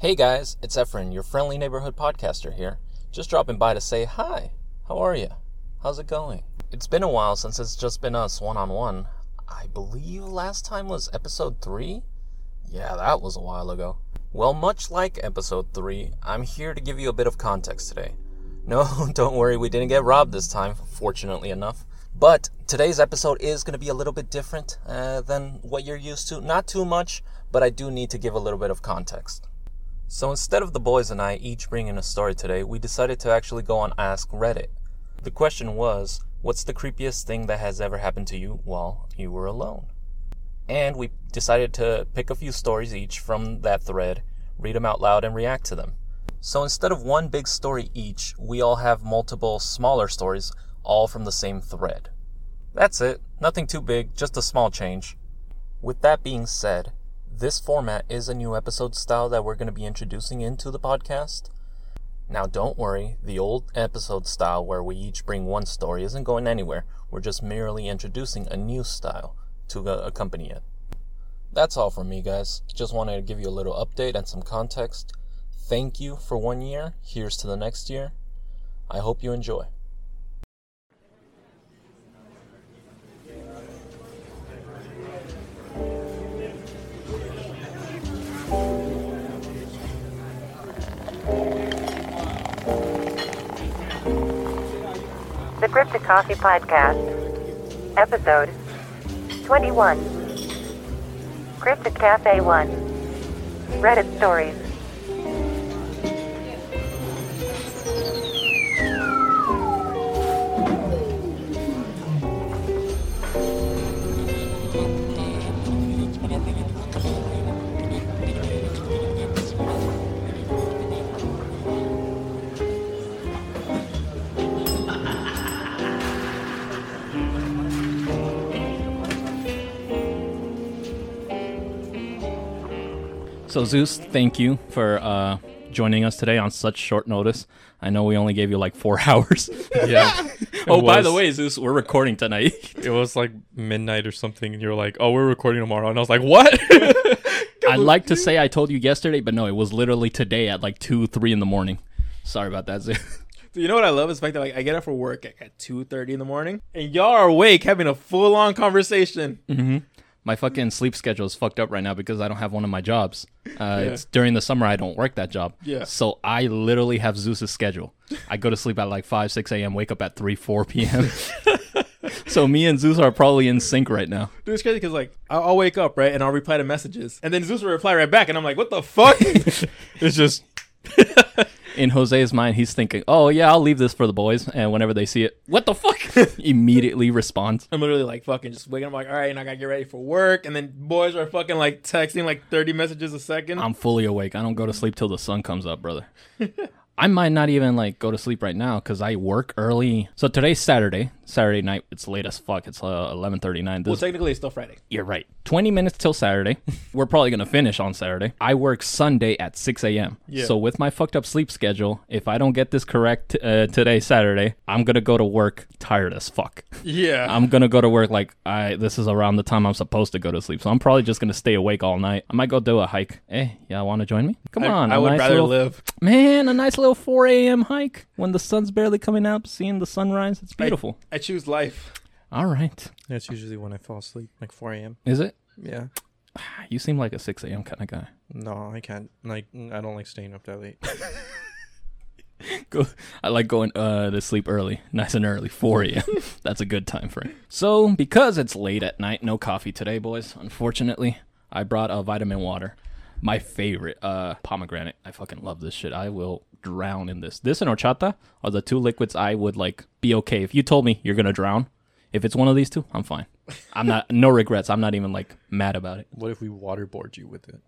Hey guys, it's Efren, your friendly neighborhood podcaster here. Just dropping by to say hi. How are you? How's it going? It's been a while since it's just been us one on one. I believe last time was episode 3? Yeah, that was a while ago. Well, much like episode 3, I'm here to give you a bit of context today. No, don't worry, we didn't get robbed this time, fortunately enough. But today's episode is going to be a little bit different uh, than what you're used to. Not too much, but I do need to give a little bit of context. So instead of the boys and I each bringing a story today, we decided to actually go on Ask Reddit. The question was, what's the creepiest thing that has ever happened to you while you were alone? And we decided to pick a few stories each from that thread, read them out loud, and react to them. So instead of one big story each, we all have multiple smaller stories, all from the same thread. That's it. Nothing too big, just a small change. With that being said, this format is a new episode style that we're going to be introducing into the podcast. Now, don't worry, the old episode style where we each bring one story isn't going anywhere. We're just merely introducing a new style to accompany it. That's all from me, guys. Just wanted to give you a little update and some context. Thank you for one year. Here's to the next year. I hope you enjoy. The Cryptic Coffee Podcast, Episode 21. Cryptic Cafe 1. Reddit Stories. So Zeus, thank you for uh, joining us today on such short notice. I know we only gave you like four hours. Yeah. oh, by the way, Zeus, we're recording tonight. It was like midnight or something, and you were like, "Oh, we're recording tomorrow," and I was like, "What?" I'd like to say I told you yesterday, but no, it was literally today at like two, three in the morning. Sorry about that, Zeus. You know what I love is the fact that like I get up for work at, at two thirty in the morning, and y'all are awake having a full on conversation. My fucking sleep schedule is fucked up right now because I don't have one of my jobs. Uh, It's during the summer I don't work that job. Yeah. So I literally have Zeus's schedule. I go to sleep at like five, six a.m. Wake up at three, four p.m. so me and Zeus are probably in sync right now. Dude, it's crazy because like I'll, I'll wake up right and I'll reply to messages, and then Zeus will reply right back, and I'm like, what the fuck? it's just in Jose's mind, he's thinking, "Oh yeah, I'll leave this for the boys." And whenever they see it, what the fuck? Immediately responds. I'm literally like fucking just waking up like, all right, and I gotta get ready for work, and then boys are fucking like texting like thirty messages a 2nd I'm fully awake. I don't go to sleep till the sun comes up, brother. I might not even like go to sleep right now because I work early. So today's Saturday. Saturday night. It's late as fuck. It's uh, 11:39. well, technically it's still Friday. you're right. 20 minutes till Saturday. We're probably gonna finish on Saturday. I work Sunday at 6 a.m. Yeah. So with my fucked up sleep schedule, if I don't get this correct uh, today, Saturday, I'm gonna go to work tired as fuck. Yeah, I'm gonna go to work like I this is around the time I'm supposed to go to sleep. So I'm probably just gonna stay awake all night. I might go do a hike. Hey, y'all wanna join me? Come I, on, I would nice rather little, live. Man, a nice little 4 a.m. hike when the sun's barely coming out, seeing the sunrise. It's beautiful. I choose life. all right, that's usually when I fall asleep, like 4 a.m. is it? Yeah. You seem like a 6 a.m. kind of guy. No, I can't. Like, I don't like staying up that late. Go. I like going uh to sleep early, nice and early, 4 a.m. That's a good time frame. So because it's late at night, no coffee today, boys. Unfortunately, I brought a vitamin water, my favorite, uh pomegranate. I fucking love this shit. I will drown in this. This and horchata are the two liquids I would like be okay if you told me you're gonna drown. If it's one of these two, I'm fine. I'm not no regrets. I'm not even like mad about it. what if we waterboard you with it?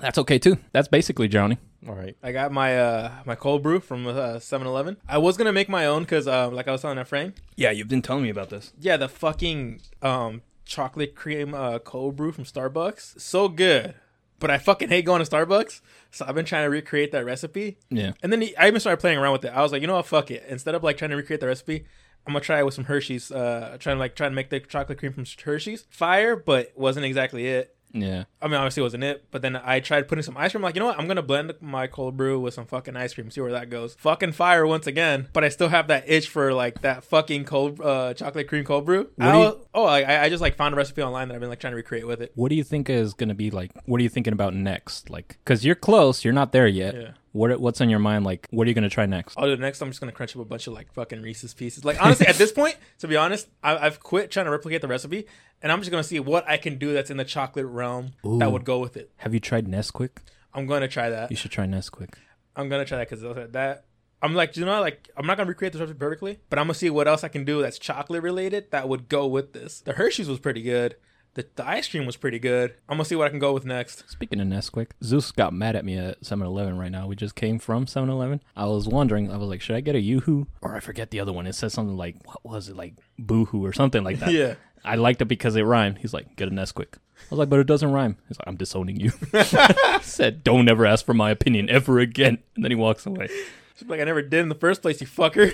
That's okay too. That's basically drowning. All right. I got my uh my cold brew from uh 7-Eleven. I was gonna make my own because uh, like I was telling a friend, Yeah, you've been telling me about this. yeah, the fucking um chocolate cream uh cold brew from Starbucks, so good. But I fucking hate going to Starbucks, so I've been trying to recreate that recipe. Yeah. And then he, I even started playing around with it. I was like, you know what, fuck it. Instead of like trying to recreate the recipe, I'm gonna try it with some Hershey's. Uh, trying to like trying to make the chocolate cream from Hershey's. Fire, but wasn't exactly it. Yeah. I mean, obviously it wasn't it, but then I tried putting some ice cream. Like, you know what? I'm gonna blend my cold brew with some fucking ice cream. See where that goes. Fucking fire once again. But I still have that itch for like that fucking cold uh, chocolate cream cold brew. I you- was- oh, I, I just like found a recipe online that I've been like trying to recreate with it. What do you think is going to be like? What are you thinking about next? Like, because you're close, you're not there yet. Yeah. What What's on your mind? Like, what are you to try next? Do it next. I'm just gonna crunch up a bunch of like fucking Reese's pieces. Like honestly, at this point, to be honest, I, I've quit trying to replicate the recipe, and I'm just gonna see what I can do that's in the chocolate realm that would go with it. Have you tried Nesquik? I'm gonna try that. You should try Nesquik. I'm gonna try that because that I'm like, you know, like I'm not gonna recreate the recipe perfectly, but I'm gonna see what else I can do that's chocolate related that would go with this. The Hershey's was pretty good. The, the ice cream was pretty good. I'm gonna see what I can go with next. Speaking of Nesquik, Zeus got mad at me at 7-Eleven right now. We just came from 7-Eleven. I was wondering, I was like, should I get a Yoo-Hoo? Or I forget the other one. It says something like, what was it, like Boohoo or something like that. Yeah. I liked it because it rhymed. He's like, get a Nesquik. I was like, but it doesn't rhyme. He's like, I'm disowning you. Said, don't ever ask for my opinion ever again. And then he walks away. She's like, I never did in the first place, you fucker.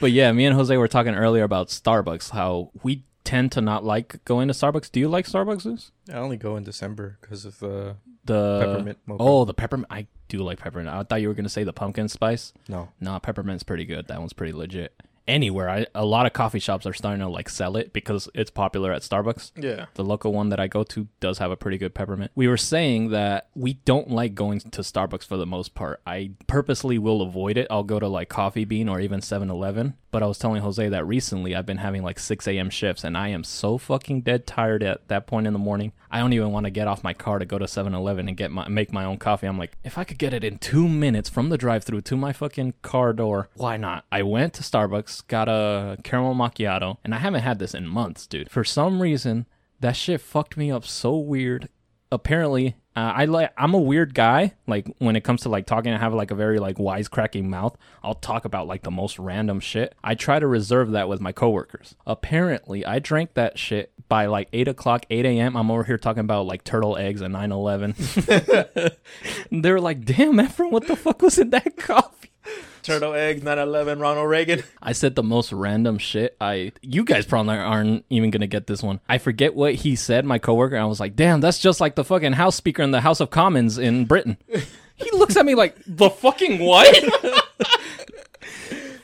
But yeah, me and Jose were talking earlier about Starbucks, how we tend to not like going to Starbucks. Do you like Starbucks? I only go in December because of uh, The Peppermint mocha. Oh, the peppermint. I do like peppermint. I thought you were gonna say the pumpkin spice. no. No, peppermint's pretty good. That one's pretty legit. Anywhere, I, a lot of coffee shops are starting to like sell it because it's popular at Starbucks. yeah. The local one that I go to does have a pretty good peppermint. We were saying that we don't like going to Starbucks for the most part. I purposely will avoid it. I'll go to like Coffee Bean or even 7 Eleven. But I was telling Jose that recently I've been having like 6 a.m. shifts and I am so fucking dead tired at that point in the morning. I don't even want to get off my car to go to 7 Eleven and get my, make my own coffee. I'm like, if I could get it in two minutes from the drive through to my fucking car door, why not? I went to Starbucks, got a caramel macchiato, and I haven't had this in months, dude. For some reason, that shit fucked me up so weird. Apparently, uh, I like I'm a weird guy. Like when it comes to like talking, I have like a very like wisecracking mouth. I'll talk about like the most random shit. I try to reserve that with my coworkers. Apparently, I drank that shit by like eight o'clock, eight a.m. I'm over here talking about like turtle eggs and 9/11. They're like, "Damn, Efren, what the fuck was in that coffee?" Turtle eggs, 9/11, Ronald Reagan. I said the most random shit. I you guys probably aren't even gonna get this one. I forget what he said, my coworker. I was like, damn, that's just like the fucking House Speaker in the House of Commons in Britain. he looks at me like the fucking what?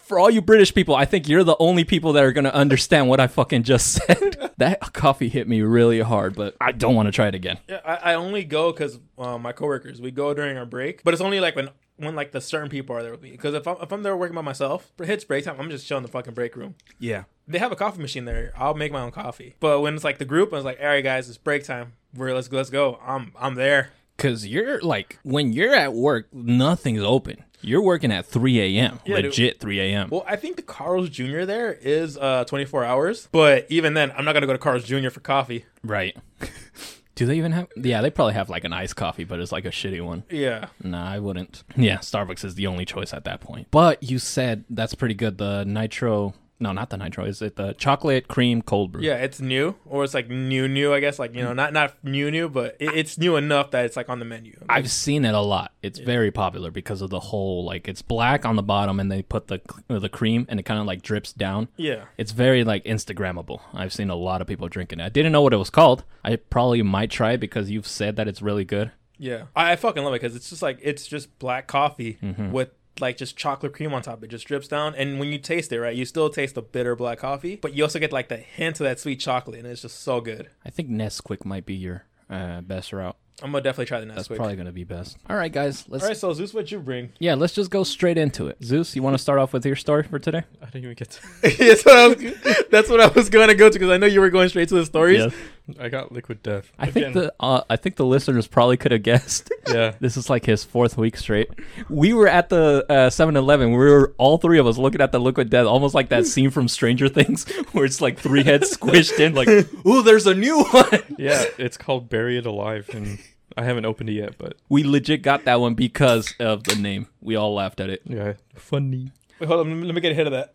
For all you British people, I think you're the only people that are gonna understand what I fucking just said. that coffee hit me really hard, but I don't want to try it again. Yeah, I, I only go because uh, my coworkers. We go during our break, but it's only like when when like the certain people are there with me. Because if I'm if I'm there working by myself, it hits break time. I'm just chilling in the fucking break room. Yeah. They have a coffee machine there. I'll make my own coffee. But when it's like the group, I was like, all right, guys, it's break time. We're let's go, let's go. I'm I'm there. Cause you're like when you're at work, nothing's open. You're working at 3 a.m. Yeah, dude. legit 3 a.m. Well, I think the Carl's Jr. there is uh 24 hours, but even then, I'm not gonna go to Carl's Jr. for coffee. Right. Do they even have? Yeah, they probably have like an iced coffee, but it's like a shitty one. Yeah, Nah, I wouldn't. Yeah, Starbucks is the only choice at that point. But you said that's pretty good. The nitro, no, not the nitro. Is it the chocolate cream cold brew? yeah, it's new, or it's like new, new. I guess like you know, not not new, new, but it, it's new enough that it's like on the menu. I've seen it a lot. It's very popular because of the whole like it's black on the bottom and they put the the cream and it kind of like drips down. Yeah, It's very like Instagrammable. I've seen a lot of people drinking it. I didn't know what it was called. I probably might try it because you've said that it's really good. yeah, I, I fucking love it because it's just like it's just black coffee Mm-hmm. with like just chocolate cream on top. It just drips down, and when you taste it, right, you still taste the bitter black coffee, but you also get like the hint of that sweet chocolate, and it's just so good. I think Nesquik might be your uh, best route. I'm gonna definitely try the Nesquik. That's Nesquik. probably going to be best. All right, guys. Let's All right, so Zeus, what you bring? yeah, let's just go straight into it. Zeus, you want to start off with your story for today? I didn't even get to. that's, what I was, that's what I was gonna go to because I know you were going straight to the stories. I got liquid death. I think the uh, I think the listeners probably could have guessed. Yeah. This is like his fourth week straight. We were at the uh, 7-Eleven. We were all three of us looking at the liquid death, almost like that scene from Stranger Things, where it's like three heads squished in. Like, ooh, there's a new one. Yeah, it's called Berry It Alive, and I haven't opened it yet, but We legit got that one because of the name. We all laughed at it. yeah, funny. Wait, hold on, let me get a hit of that.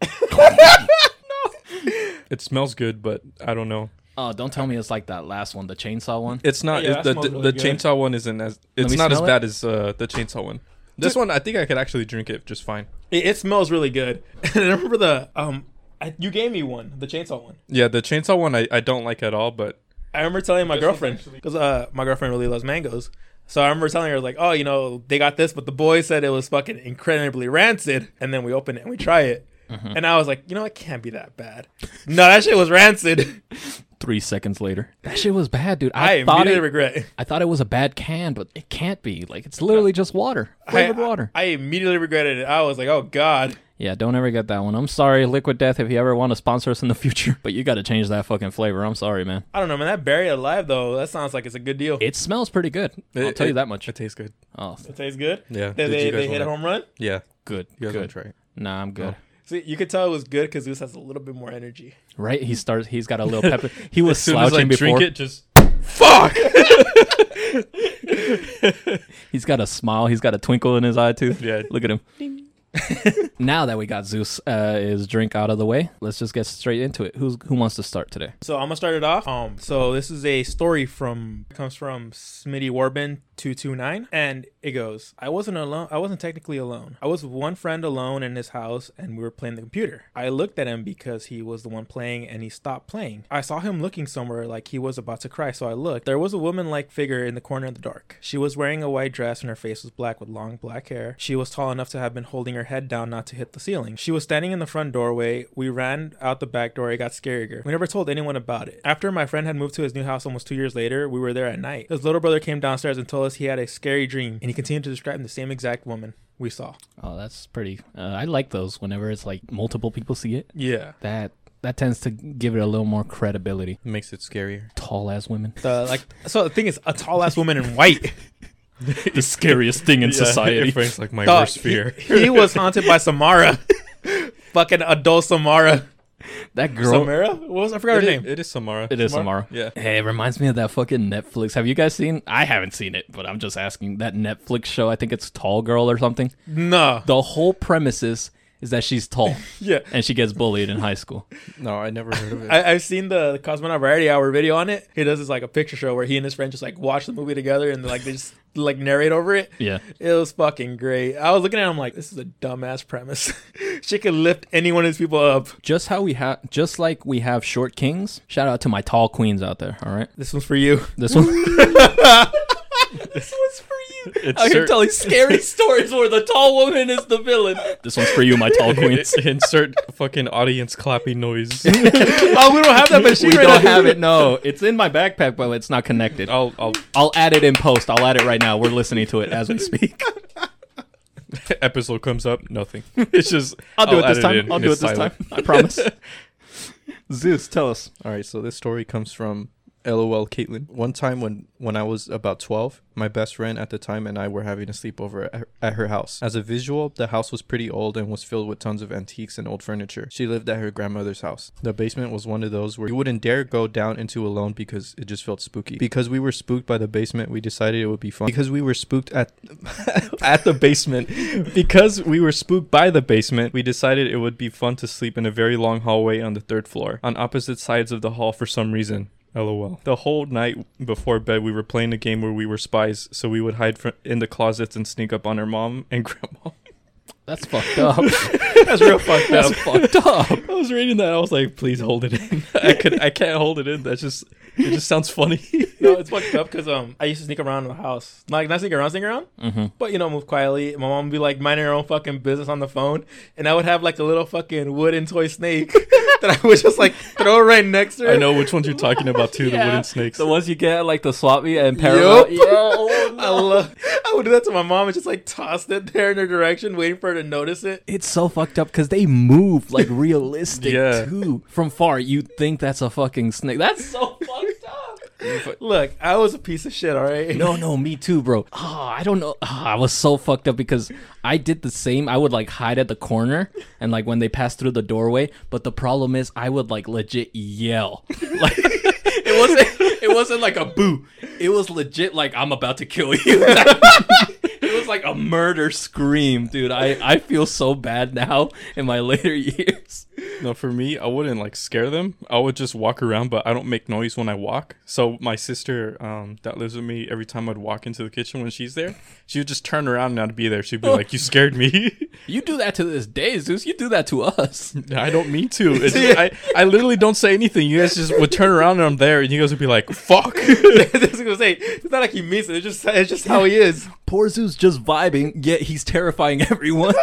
no, It smells good, but I don't know. Oh, don't tell me it's like that last one, the chainsaw one. It's not. Yeah, it- the the, really the good. chainsaw one isn't as. It's not as smell it. bad as uh, the chainsaw one. This one, I think I could actually drink it just fine. it, it smells really good. And I remember the um, I, you gave me one, the chainsaw one. Yeah, the chainsaw one I, I don't like at all, but I remember telling my This was girlfriend actually- because uh, my girlfriend really loves mangoes. So I remember telling her like, "Oh, you know, they got this, but the boys said it was fucking incredibly rancid." And then we open it and we try it, Mm-hmm. and I was like, "You know, it can't be that bad." no, that shit was rancid. Three seconds later, that shit was bad, dude. I, I, thought immediately it, regret. I thought it was a bad can, but it can't be. Like it's literally just water, I, water. I immediately regretted it. I was like, "Oh God." Yeah, don't ever get that one. I'm sorry, Liquid Death, if you ever want to sponsor us in the future, but you got to change that fucking flavor. I'm sorry, man. I don't know, man. That berry alive though, that sounds like it's a good deal. It, It smells pretty good. I'll It- tell you that much. It tastes good. Oh, it tastes good. Yeah. Did Did they, you guys they hit a home run? Yeah. good. You guys want Good. to try it? Nah, I'm good. See, you could tell it was good because Zeus has a little bit more energy. Right? He starts. He's got a little pepper. He was As soon as I slouching before. drink it, just fuck. He's got a smile. He's got a twinkle in his eye too. Yeah. Look at him. now that we got Zeus uh, his drink out of the way, let's just get straight into it. Who's who wants to start today? So I'm gonna start it off. Um, so this is a story from comes from Smitty Warbin two two nine, and it goes: I wasn't alone. I wasn't technically alone. I was one friend alone in his house, and we were playing the computer. I looked at him because he was the one playing, and he stopped playing. I saw him looking somewhere like he was about to cry, so I looked. There was a woman-like figure in the corner of the dark. She was wearing a white dress, and her face was black with long black hair. She was tall enough to have been holding her head down not to hit the ceiling. She was standing in the front doorway. We ran out the back door. It got scarier. We never told anyone about it. After my friend had moved to his new house almost two years later, we were there at night. His little brother came downstairs and told us he had a scary dream, and he continued to describe the same exact woman we saw. Oh, that's pretty. Uh, I like those. Whenever it's like multiple people see it, Yeah. that that tends to give it a little more credibility. Makes it scarier. Tall ass women. The like so the thing is a tall ass woman in white. the scariest thing in Yeah, Frank's like my Dog, worst fear. He, he was haunted by Samara. Fucking adult Samara. That girl. Samara? What was I forgot her It is, name. it is Samara. It is Samara. Yeah. Hey, it reminds me of that fucking Netflix. Have you guys seen? I haven't seen it, but I'm just asking. That Netflix show. I think it's Tall Girl or something. no. The whole premise is that she's tall Yeah. and she gets bullied in high school. No, I never heard of it. I, I've seen the, the Cosmonaut Variety Hour video on it. He does this like a picture show where he and his friend just like watch the movie together and like they just like narrate over it. Yeah. It was fucking great. I was looking at him like, this is a dumbass premise. she could lift any one of these people up. Just how we have, just like we have short kings. Shout out to my tall queens out there. All right, This one's for you. this one. this one's for. It's Out here cer- telling scary stories where the tall woman is the villain. This one's for you, my tall queens. Insert fucking audience clapping noise. oh, we don't have that machine we right don't now. have it. No, it's in my backpack, but it's not connected. I'll I'll I'll add it in post. I'll add it right now. We're listening to it as we speak. episode comes up, nothing. It's just I'll do it this time. in, I'll do it this silent. time. I promise. Zeus, tell us. All right, so this story comes from LOL Caitlin. One time when when I was about 12, my best friend at the time and I were having a sleepover at her, at her house. As a visual, the house was pretty old and was filled with tons of antiques and old furniture. She lived at her grandmother's house. The basement was one of those where you wouldn't dare go down into alone because it just felt spooky. Because we were spooked by the basement, we decided it would be fun. Because we were spooked at at the basement. Because we were spooked by the basement, we decided it would be fun to sleep in a very long hallway on the third floor, on opposite sides of the hall for some reason. LOL. The whole night before bed, we were playing a game where we were spies, so we would hide fr- in the closets and sneak up on her mom and grandma. That's fucked up. That's real fucked up. That's fucked up. I was reading that, I was like, please hold it in. I could, I can't hold it in. That's just, it just sounds funny. no, it's fucked up because um, I used to sneak around the house. Like, not sneak around, sneak around, Mm-hmm. but you know, move quietly. My mom would be like minding her own fucking business on the phone, and I would have like a little fucking wooden toy snake that I would just like throw it right next to her. I know which ones you're talking about too, the wooden snakes. The ones you get like the swap meet and parallel. Yup. Yeah, oh, I love. I would do that to my mom and just like toss it there in her direction, waiting for her to notice it. It's so fucked up because they move like realistic Yeah. too. From far, you think that's a fucking snake. That's so fucked up. Look, I was a piece of shit. All right. No, no, me too, bro. Oh, I don't know. Oh, I was so fucked up because I did the same. I would like hide at the corner and like when they passed through the doorway. But the problem is, I would like legit yell. Like it wasn't. It wasn't like a boo. It was legit like I'm about to kill you. it was like a murder scream, dude. I I feel so bad now in my later years. No, for me, I wouldn't like scare them. I would just walk around, but I don't make noise when I walk. So my sister, um, that lives with me, every time I'd walk into the kitchen when she's there, she would just turn around and I'd be there. She'd be like, "You scared me." You do that to this day, Zeus. You do that to us. I don't mean to. It's just- I, I literally don't say anything. You guys just would turn around and I'm there, and you guys would be like, "Fuck." I was gonna say it's not like he means it. It's just it's just how he is. Poor Zeus just vibing, yet he's terrifying everyone.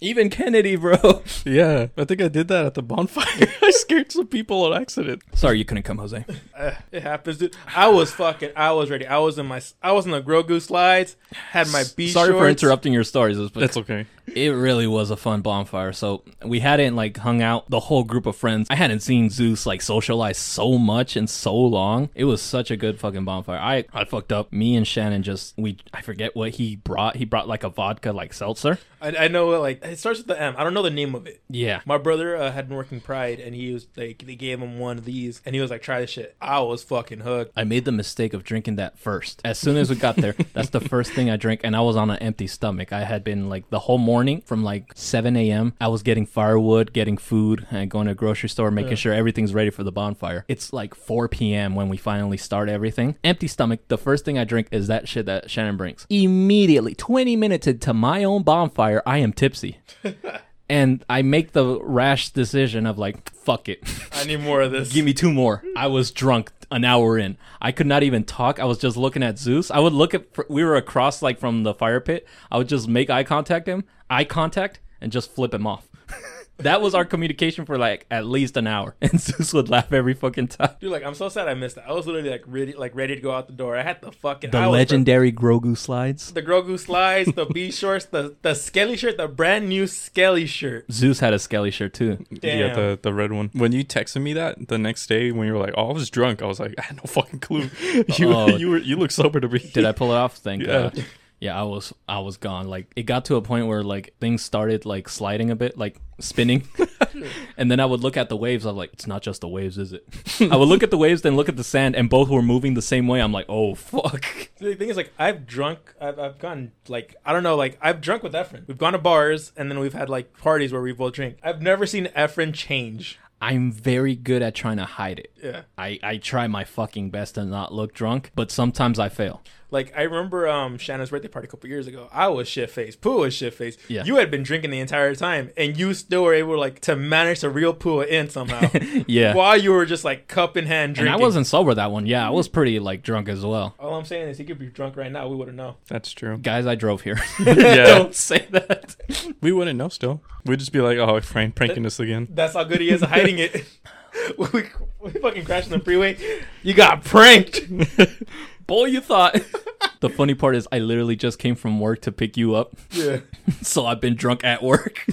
Even Kennedy, bro. yeah, I think I did that at the bonfire. I scared some people on accident. Sorry you couldn't come, Jose. Uh, it happens, dude. I was fucking. I was ready. I was in my. I was in the Grogu slides. Had my beach. Sorry for interrupting your stories, but That's okay. It really was a fun bonfire. So we hadn't like hung out the whole group of friends. I hadn't seen Zeus like socialize so much in so long. It was such a good fucking bonfire. I I fucked up. Me and Shannon just we I forget what he brought. He brought like a vodka like seltzer. I, I know. Like it starts with the M. I don't know the name of it. Yeah. My brother uh, had been working Pride, and he was like, they gave him one of these, and he was like, "Try this shit." I was fucking hooked. I made the mistake of drinking that first. As soon as we got there, that's the first thing I drank, and I was on an empty stomach. I had been like the whole morning from like 7 a.m. I was getting firewood, getting food, and going to a grocery store, making sure everything's ready for the bonfire. It's like 4 p.m. when we finally start everything. Empty stomach. The first thing I drink is that shit that Shannon brings. Immediately, 20 minutes into my own bonfire, I am tipsy. And I make the rash decision of like, fuck it. I need more of this. Give me two more. I was drunk an hour in. I could not even talk. I was just looking at Zeus. I would look at. We were across like from the fire pit. I would just make eye contact him, eye contact, and just flip him off. That was our communication for like at least an hour, and Zeus would laugh every fucking time. Dude, like I'm so sad I missed that. I was literally like ready, like ready to go out the door. I had the fucking The I was legendary Grogu slides. the Grogu slides, the B shorts, the the Skelly shirt, the brand new Skelly shirt. Zeus had a Skelly shirt too. Yeah, the the red one. When you texted me that the next day, when you were like, "Oh, I was drunk," I was like, "I had no fucking clue." you Oh. you were you look sober to me. Did I pull it off? Thank Yeah. God. Yeah, I was I was gone. Like it got to a point where like things started like sliding a bit, like spinning. and then I would look at the waves. I'm like, it's not just the waves, is it? I would look at the waves, then look at the sand, and both were moving the same way. I'm like, oh fuck. The thing is, like, I've drunk, I've, I've gone, like, I don't know, like, I've drunk with Efren. We've gone to bars, and then we've had, like, parties where we both drink. I've never seen Efren change. I'm very good at trying to hide it. Yeah. I, I try my fucking best to not look drunk, but sometimes I fail. Like, I remember um Shannon's birthday party a couple years ago. I was shit faced. Pooh was shit faced. Yeah. You had been drinking the entire time, and you still were able, like, to manage to reel Pooh in somehow. Yeah. While you were just, like, cup in hand and drinking. I wasn't sober that one. Yeah, I was pretty like drunk as well. All I'm saying is, he could be drunk right now. We wouldn't know. That's true. Guys, I drove here. Yeah, Don't say that. we wouldn't know. Still, we'd just be like, "Oh, Frank pranking us again." That's how good he is at hiding it. we, we fucking crashed on the freeway. You got pranked. Boy, you thought. the funny part is, I literally just came from work to pick you up. Yeah. So I've been drunk at work.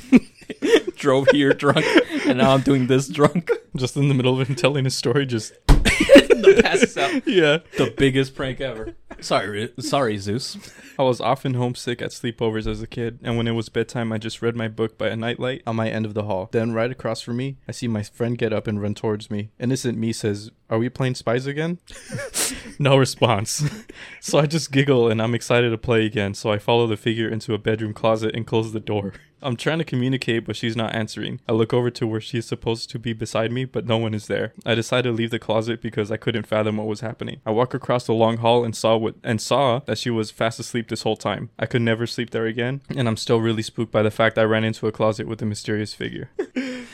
Drove here drunk, and now I'm doing this drunk. Just in the middle of him telling his story, just the passes out. yeah. The biggest prank ever. Sorry, sorry, Zeus. I was often homesick at sleepovers as a kid, and when it was bedtime, I just read my book by a nightlight on my end of the hall. Then, right across from me, I see my friend get up and run towards me. Innocent me says, Are we playing spies again? no response. so I just giggle and I'm excited to play again, so I follow the figure into a bedroom closet and close the door. I'm trying to communicate, but she's not answering. I look over to where she's supposed to be beside me, but no one is there. I decide to leave the closet because I couldn't fathom what was happening. I walk across the long hall and saw what and saw that she was fast asleep this whole time. I could never sleep there again, and I'm still really spooked by the fact I ran into a closet with a mysterious figure.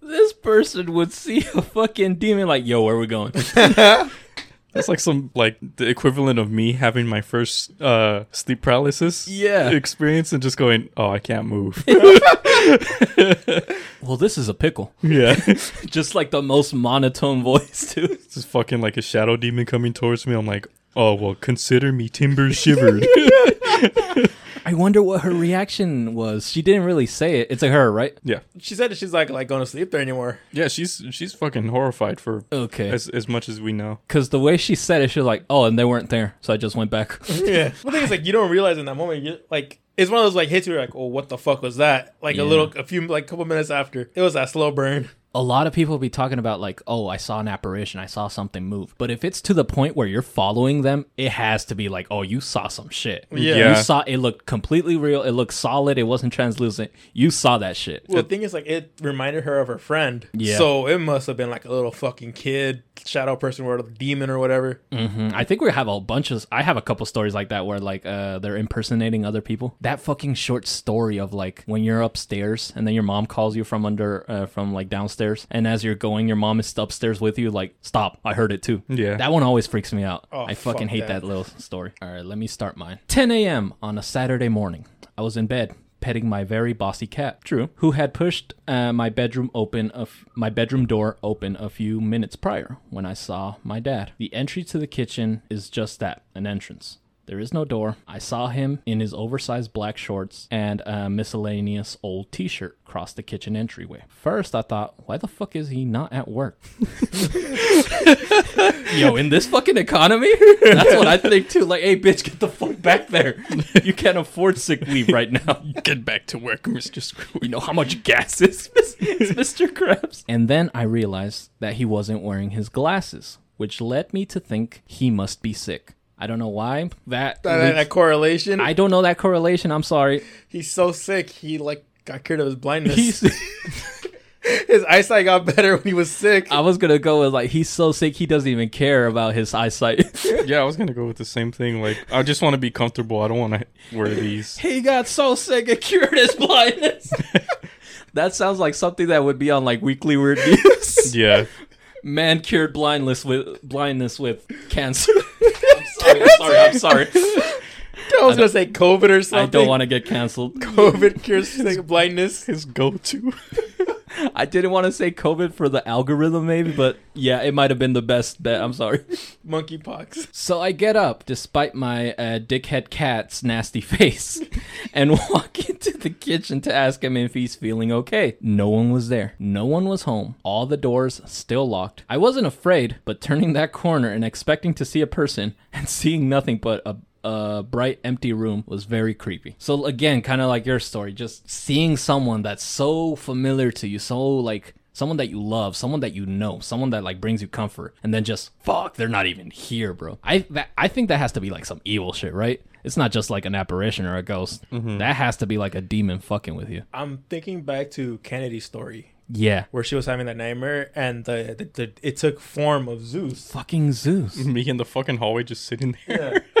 This person would see a fucking demon like, yo, where we going? That's like some like the equivalent of me having my first uh sleep paralysis Yeah. experience and just going, "Oh, I can't move." well, this is a pickle. yeah. Just like the most monotone voice, too. It's just fucking like a shadow demon coming towards me. I'm like, "Oh, well, consider me timber shivered." I wonder what her reaction was. She didn't really say it. It's a her, right? yeah. She said that she's like like going to sleep there anymore. Yeah, she's she's fucking horrified for Okay. as as much as we know. Because the way she said it, she was like, oh, and they weren't there. So I just went back. Yeah. The thing is, like, you don't realize in that moment, you like, it's one of those like hits where you're like, oh, what the fuck was that? Like Yeah. a little, a few, like, couple minutes after, it was that slow burn. A lot of people be talking about like, oh, I saw an apparition, I saw something move. But if it's to the point where you're following them, it has to be like, oh, you saw some shit. Yeah. You saw it looked completely real. It looked solid. It wasn't translucent. You saw that shit. Well, the thing is, like, it reminded her of her friend. Yeah. So it must have been like a little fucking kid, shadow person, or a demon or whatever. hmm I think we have a bunch of. I have a couple stories like that where like uh, they're impersonating other people. That fucking short story of like when you're upstairs and then your mom calls you from under uh, from like downstairs, and as you're going, your mom is upstairs with you. Like, stop! I heard it too. Yeah. that one always freaks me out. Oh, I fucking fuck hate that. that little story. All right, let me start mine. 10 a.m. on a Saturday morning. I was in bed petting my very bossy cat, True, who had pushed uh, my bedroom open of my bedroom door open a few minutes prior when I saw my dad. The entry to the kitchen is just that, an entrance. There is no door. I saw him in his oversized black shorts and a miscellaneous old t-shirt cross the kitchen entryway. First, I thought, why the fuck is he not at work? Yo, in this fucking economy, that's what I think too. Like, hey, bitch, get the fuck back there. You can't afford sick leave right now. Get back to work, Mr. Screw. You know how much gas is, Mr. Krabs. And then I realized that he wasn't wearing his glasses, which led me to think he must be sick. I don't know why that. That, that, that correlation. I don't know that correlation. I'm sorry. He's so sick. He like got cured of his blindness. His eyesight got better when he was sick. I was gonna go with like he's so sick he doesn't even care about his eyesight. Yeah, I was gonna go with the same thing. Like, I just want to be comfortable. I don't want to wear these. he got so sick it cured his blindness. that sounds like something that would be on like Weekly Weird News. Yeah, Man cured blindness with blindness with cancer. I'm sorry. I'm sorry. I'm sorry. I was gonna say COVID or something. I don't want to get canceled. COVID cures sick blindness. his go-to. I didn't want to say COVID for the algorithm, maybe, but yeah, it might have been the best bet. I'm sorry. Monkeypox. So I get up, despite my uh, dickhead cat's nasty face, and walk into the kitchen to ask him if he's feeling okay. No one was there. No one was home. All the doors still locked. I wasn't afraid, but turning that corner and expecting to see a person and seeing nothing but a a bright empty room was very creepy. So again, kind of like your story, just seeing someone that's so familiar to you, so like someone that you love, someone that you know, someone that like brings you comfort, and then just fuck, they're not even here, bro. I that, I think that has to be like some evil shit, right? It's not just like an apparition or a ghost. Mm-hmm. That has to be like a demon fucking with you. I'm thinking back to Kennedy's story Yeah. where she was having that nightmare and the, the, the it took form of Zeus. Fucking Zeus. Me in the fucking hallway just sitting there.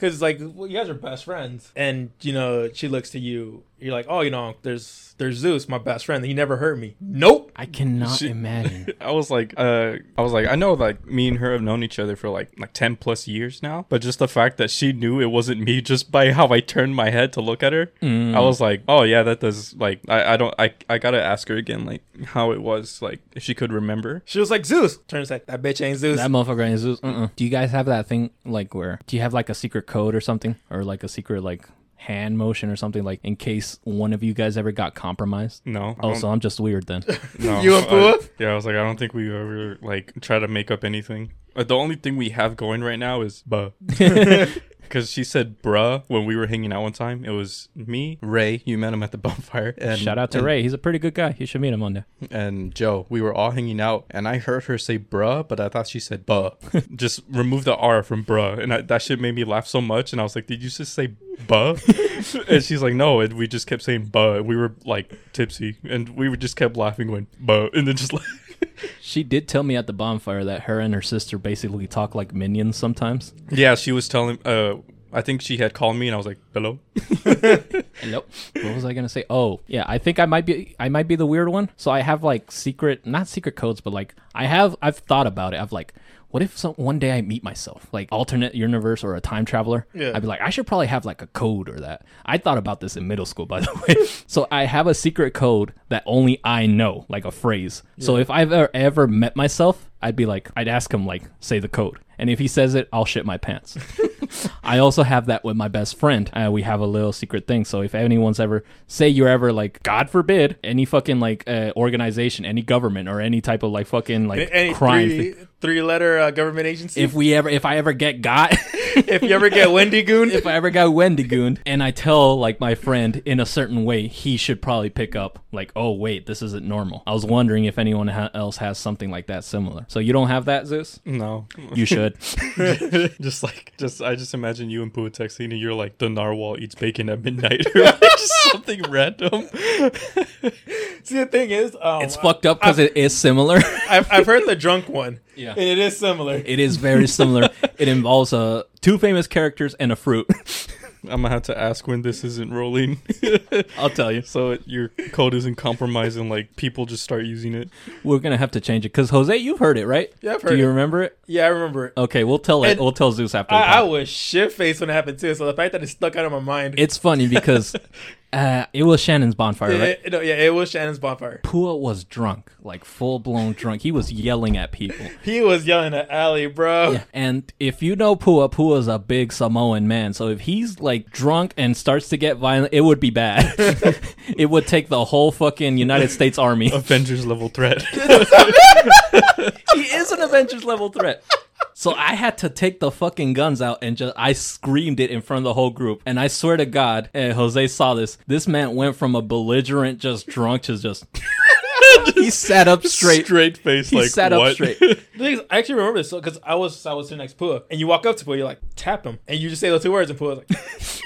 Because like well, you guys are best friends, and you know she looks to you. You're like, oh, you know, there's there's Zeus, my best friend. He never hurt me. Nope. I cannot Shit. imagine. I was like, uh, I was like, I know, like me and her have known each other for like like ten plus years now. But just the fact that she knew it wasn't me, just by how I turned my head to look at her, Mm. I was like, oh yeah, that does. Like, I, I don't, I, I gotta ask her again, like how it was, like if she could remember. She was like Zeus. Turns out that bitch ain't Zeus. That motherfucker ain't Zeus. Uh-uh. Do you guys have that thing like where? Do you have like a secret code or something, or like a secret like hand motion or something like in case one of you guys ever got compromised? No. I Oh, don't- so I'm just weird then. no. You and I- Pua? yeah, I was like, I don't think we ever like try to make up anything. Uh, the only thing we have going right now is buh. Because she said bruh when we were hanging out one time. It was me, Ray. You met him at the bonfire. And, Shout out to and- Ray. He's a pretty good guy. You should meet him one day. and Joe. We were all hanging out, and I heard her say bruh, but I thought she said buh. just remove the R from bruh. And I, that shit made me laugh so much. And I was like, Did you just say buh? and she's like, No. And we just kept saying buh. And we were like tipsy, and we were just kept laughing, going buh. And then just like, She did tell me at the bonfire that her and her sister basically talk like minions sometimes. yeah, she was telling, uh, I think she had called me, and I was like, Hello? Hello. What was I gonna say? Oh, yeah. I think I might be. I might be the weird one. So I have like secret, not secret codes, but like I have. I've thought about it. I've like, what if some one day I meet myself, like alternate universe or a time traveler? Yeah. I'd be like, I should probably have like a code or that. I thought about this in middle school, by the way. so I have a secret code that only I know, like a phrase. So if I've ever, ever met myself, I'd be like, I'd ask him like, say the code. And if he says it, I'll shit my pants. I also have that with my best friend. Uh, we have a little secret thing. So if anyone's ever, say you're ever like, God forbid, any fucking like uh, organization, any government, or any type of like fucking like Any crime three. Three letter uh, government agency. If we ever, if I ever get got, if you ever get Wendy Goon, if I ever got Wendigooned and I tell like my friend in a certain way, he should probably pick up like, oh wait, this isn't normal. I was wondering if anyone ha- else has something like that similar. So you don't have that, Zeus? No. You should. just like just I just imagine you and Pua texting and you're like the narwhal eats bacon at midnight or like just something random. See the thing is, um, It's fucked up because it is similar. I've, I've heard the drunk one. Yeah. and it is similar. it is very similar. It involves uh, two famous characters and a fruit. I'm gonna have to ask when this isn't rolling. I'll tell you. so it, your code isn't compromised and like people just start using it. We're gonna have to change it because Jose, you've heard it, right? Yeah, I've Do you it. remember it? Yeah, I remember it. Okay, we'll tell it. And We'll tell Zeus after. I, I was shit faced when it happened too. So the fact that it stuck out of my mind. It's funny because uh, it was Shannon's bonfire, right? It- no, yeah, it was Shannon's bonfire. Pua was drunk, like full blown drunk. He was yelling at people. He was yelling at Ali, bro. Yeah. And if you know Pua, Pua's a big Samoan man. So if he's like drunk and starts to get violent, it would be bad. it would take the whole fucking United States Army. Avengers level threat. he is an Avengers level threat. So I had to take the fucking guns out and just I screamed it in front of the whole group. And I swear to God, and Jose saw this. This man went from a belligerent, just drunk to just. he sat up straight. Straight face like He like sat what? up straight. Is, I actually remember this because I was I was sitting next to Pua, and you walk up to Pua, you're like tap him, and you just say those two words, and Pua's like,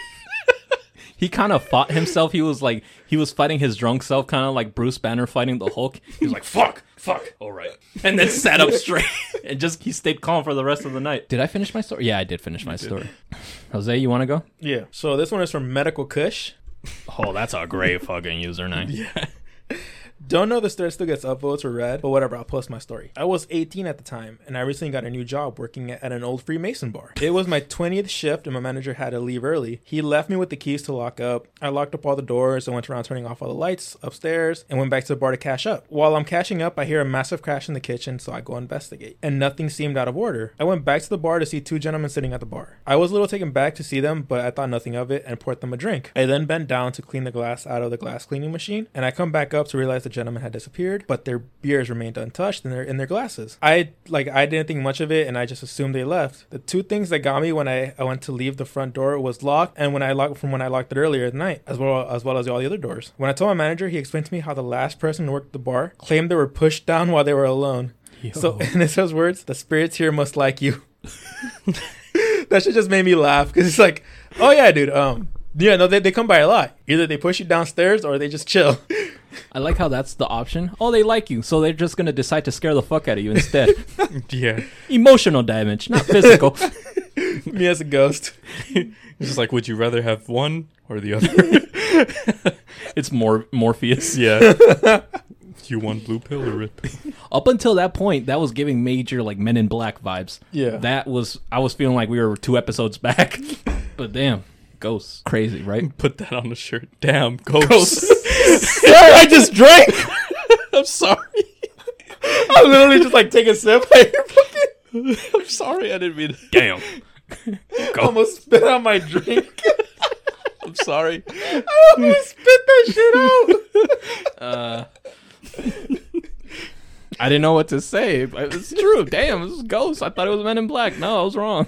he kind of fought himself. He was like he was fighting his drunk self, kind of like Bruce Banner fighting the Hulk. He was like fuck, fuck, all right, and then sat up straight and just he stayed calm for the rest of the night. Did I finish my story? Yeah, I did finish my story. Jose, you want to go? yeah. So this one is from Medical Kush. Oh, that's a great fucking username. Don't know this thread still gets upvotes or read, but whatever, I'll post my story. I was 18 at the time, and I recently got a new job working at an old Freemason bar. It was my 20th shift, and my manager had to leave early. He left me with the keys to lock up. I locked up all the doors and went around turning off all the lights upstairs and went back to the bar to cash up. While I'm cashing up, I hear a massive crash in the kitchen, so I go investigate. And nothing seemed out of order. I went back to the bar to see two gentlemen sitting at the bar. I was a little taken back to see them, but I thought nothing of it and poured them a drink. I then bent down to clean the glass out of the glass cleaning machine, and I come back up to realize the gentleman had disappeared, but their beers remained untouched in their in their glasses. I like I didn't think much of it, and I just assumed they left. The two things that got me when I, I went to leave the front door was locked, and when I locked from when I locked it earlier at night, as well as well as all the other doors. When I told my manager, he explained to me how the last person who worked the bar claimed they were pushed down while they were alone. So in his words, the spirits here must like you. that shit just made me laugh because it's like, oh yeah, dude. Um, yeah, no, they, they come by a lot. Either they push you downstairs or they just chill. I like how that's the option. Oh, they like you, so they're just gonna decide to scare the fuck out of you instead. Yeah. Emotional damage, not physical. me as a ghost. It's just like, would you rather have one or the other? it's more Morpheus. yeah. you want blue pill or red pill? Up until that point, that was giving major like Men in Black vibes. Yeah. That was I was feeling like we were two episodes back. but damn, ghosts, crazy, right? Put that on the shirt. Damn, ghosts. Sorry, I just drank. I'm sorry. I literally just like take a sip. I fucking I'm sorry. I didn't mean. Damn. almost spit out my drink. I'm sorry. I almost spit that shit out. Uh, I didn't know what to say. but It's true. Damn, this is ghosts. I thought it was Men in Black. No, I was wrong.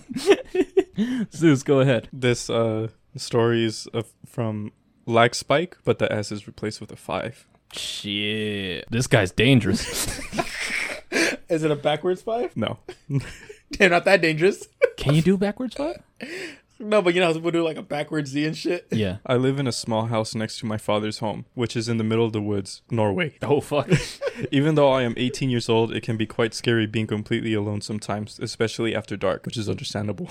Zeus, go ahead. This uh story is uh, from Lag Spike, but the S is replaced with a five. Shit, this guy's dangerous. Is it a backwards five? No. Damn, not that dangerous. Can you do backwards five? No, but you know how people do like a backwards Z and shit. Yeah. I live in a small house next to my father's home, which is in the middle of the woods, Norway. Oh fuck. Even though I am 18 years old, it can be quite scary being completely alone sometimes, especially after dark, which is understandable.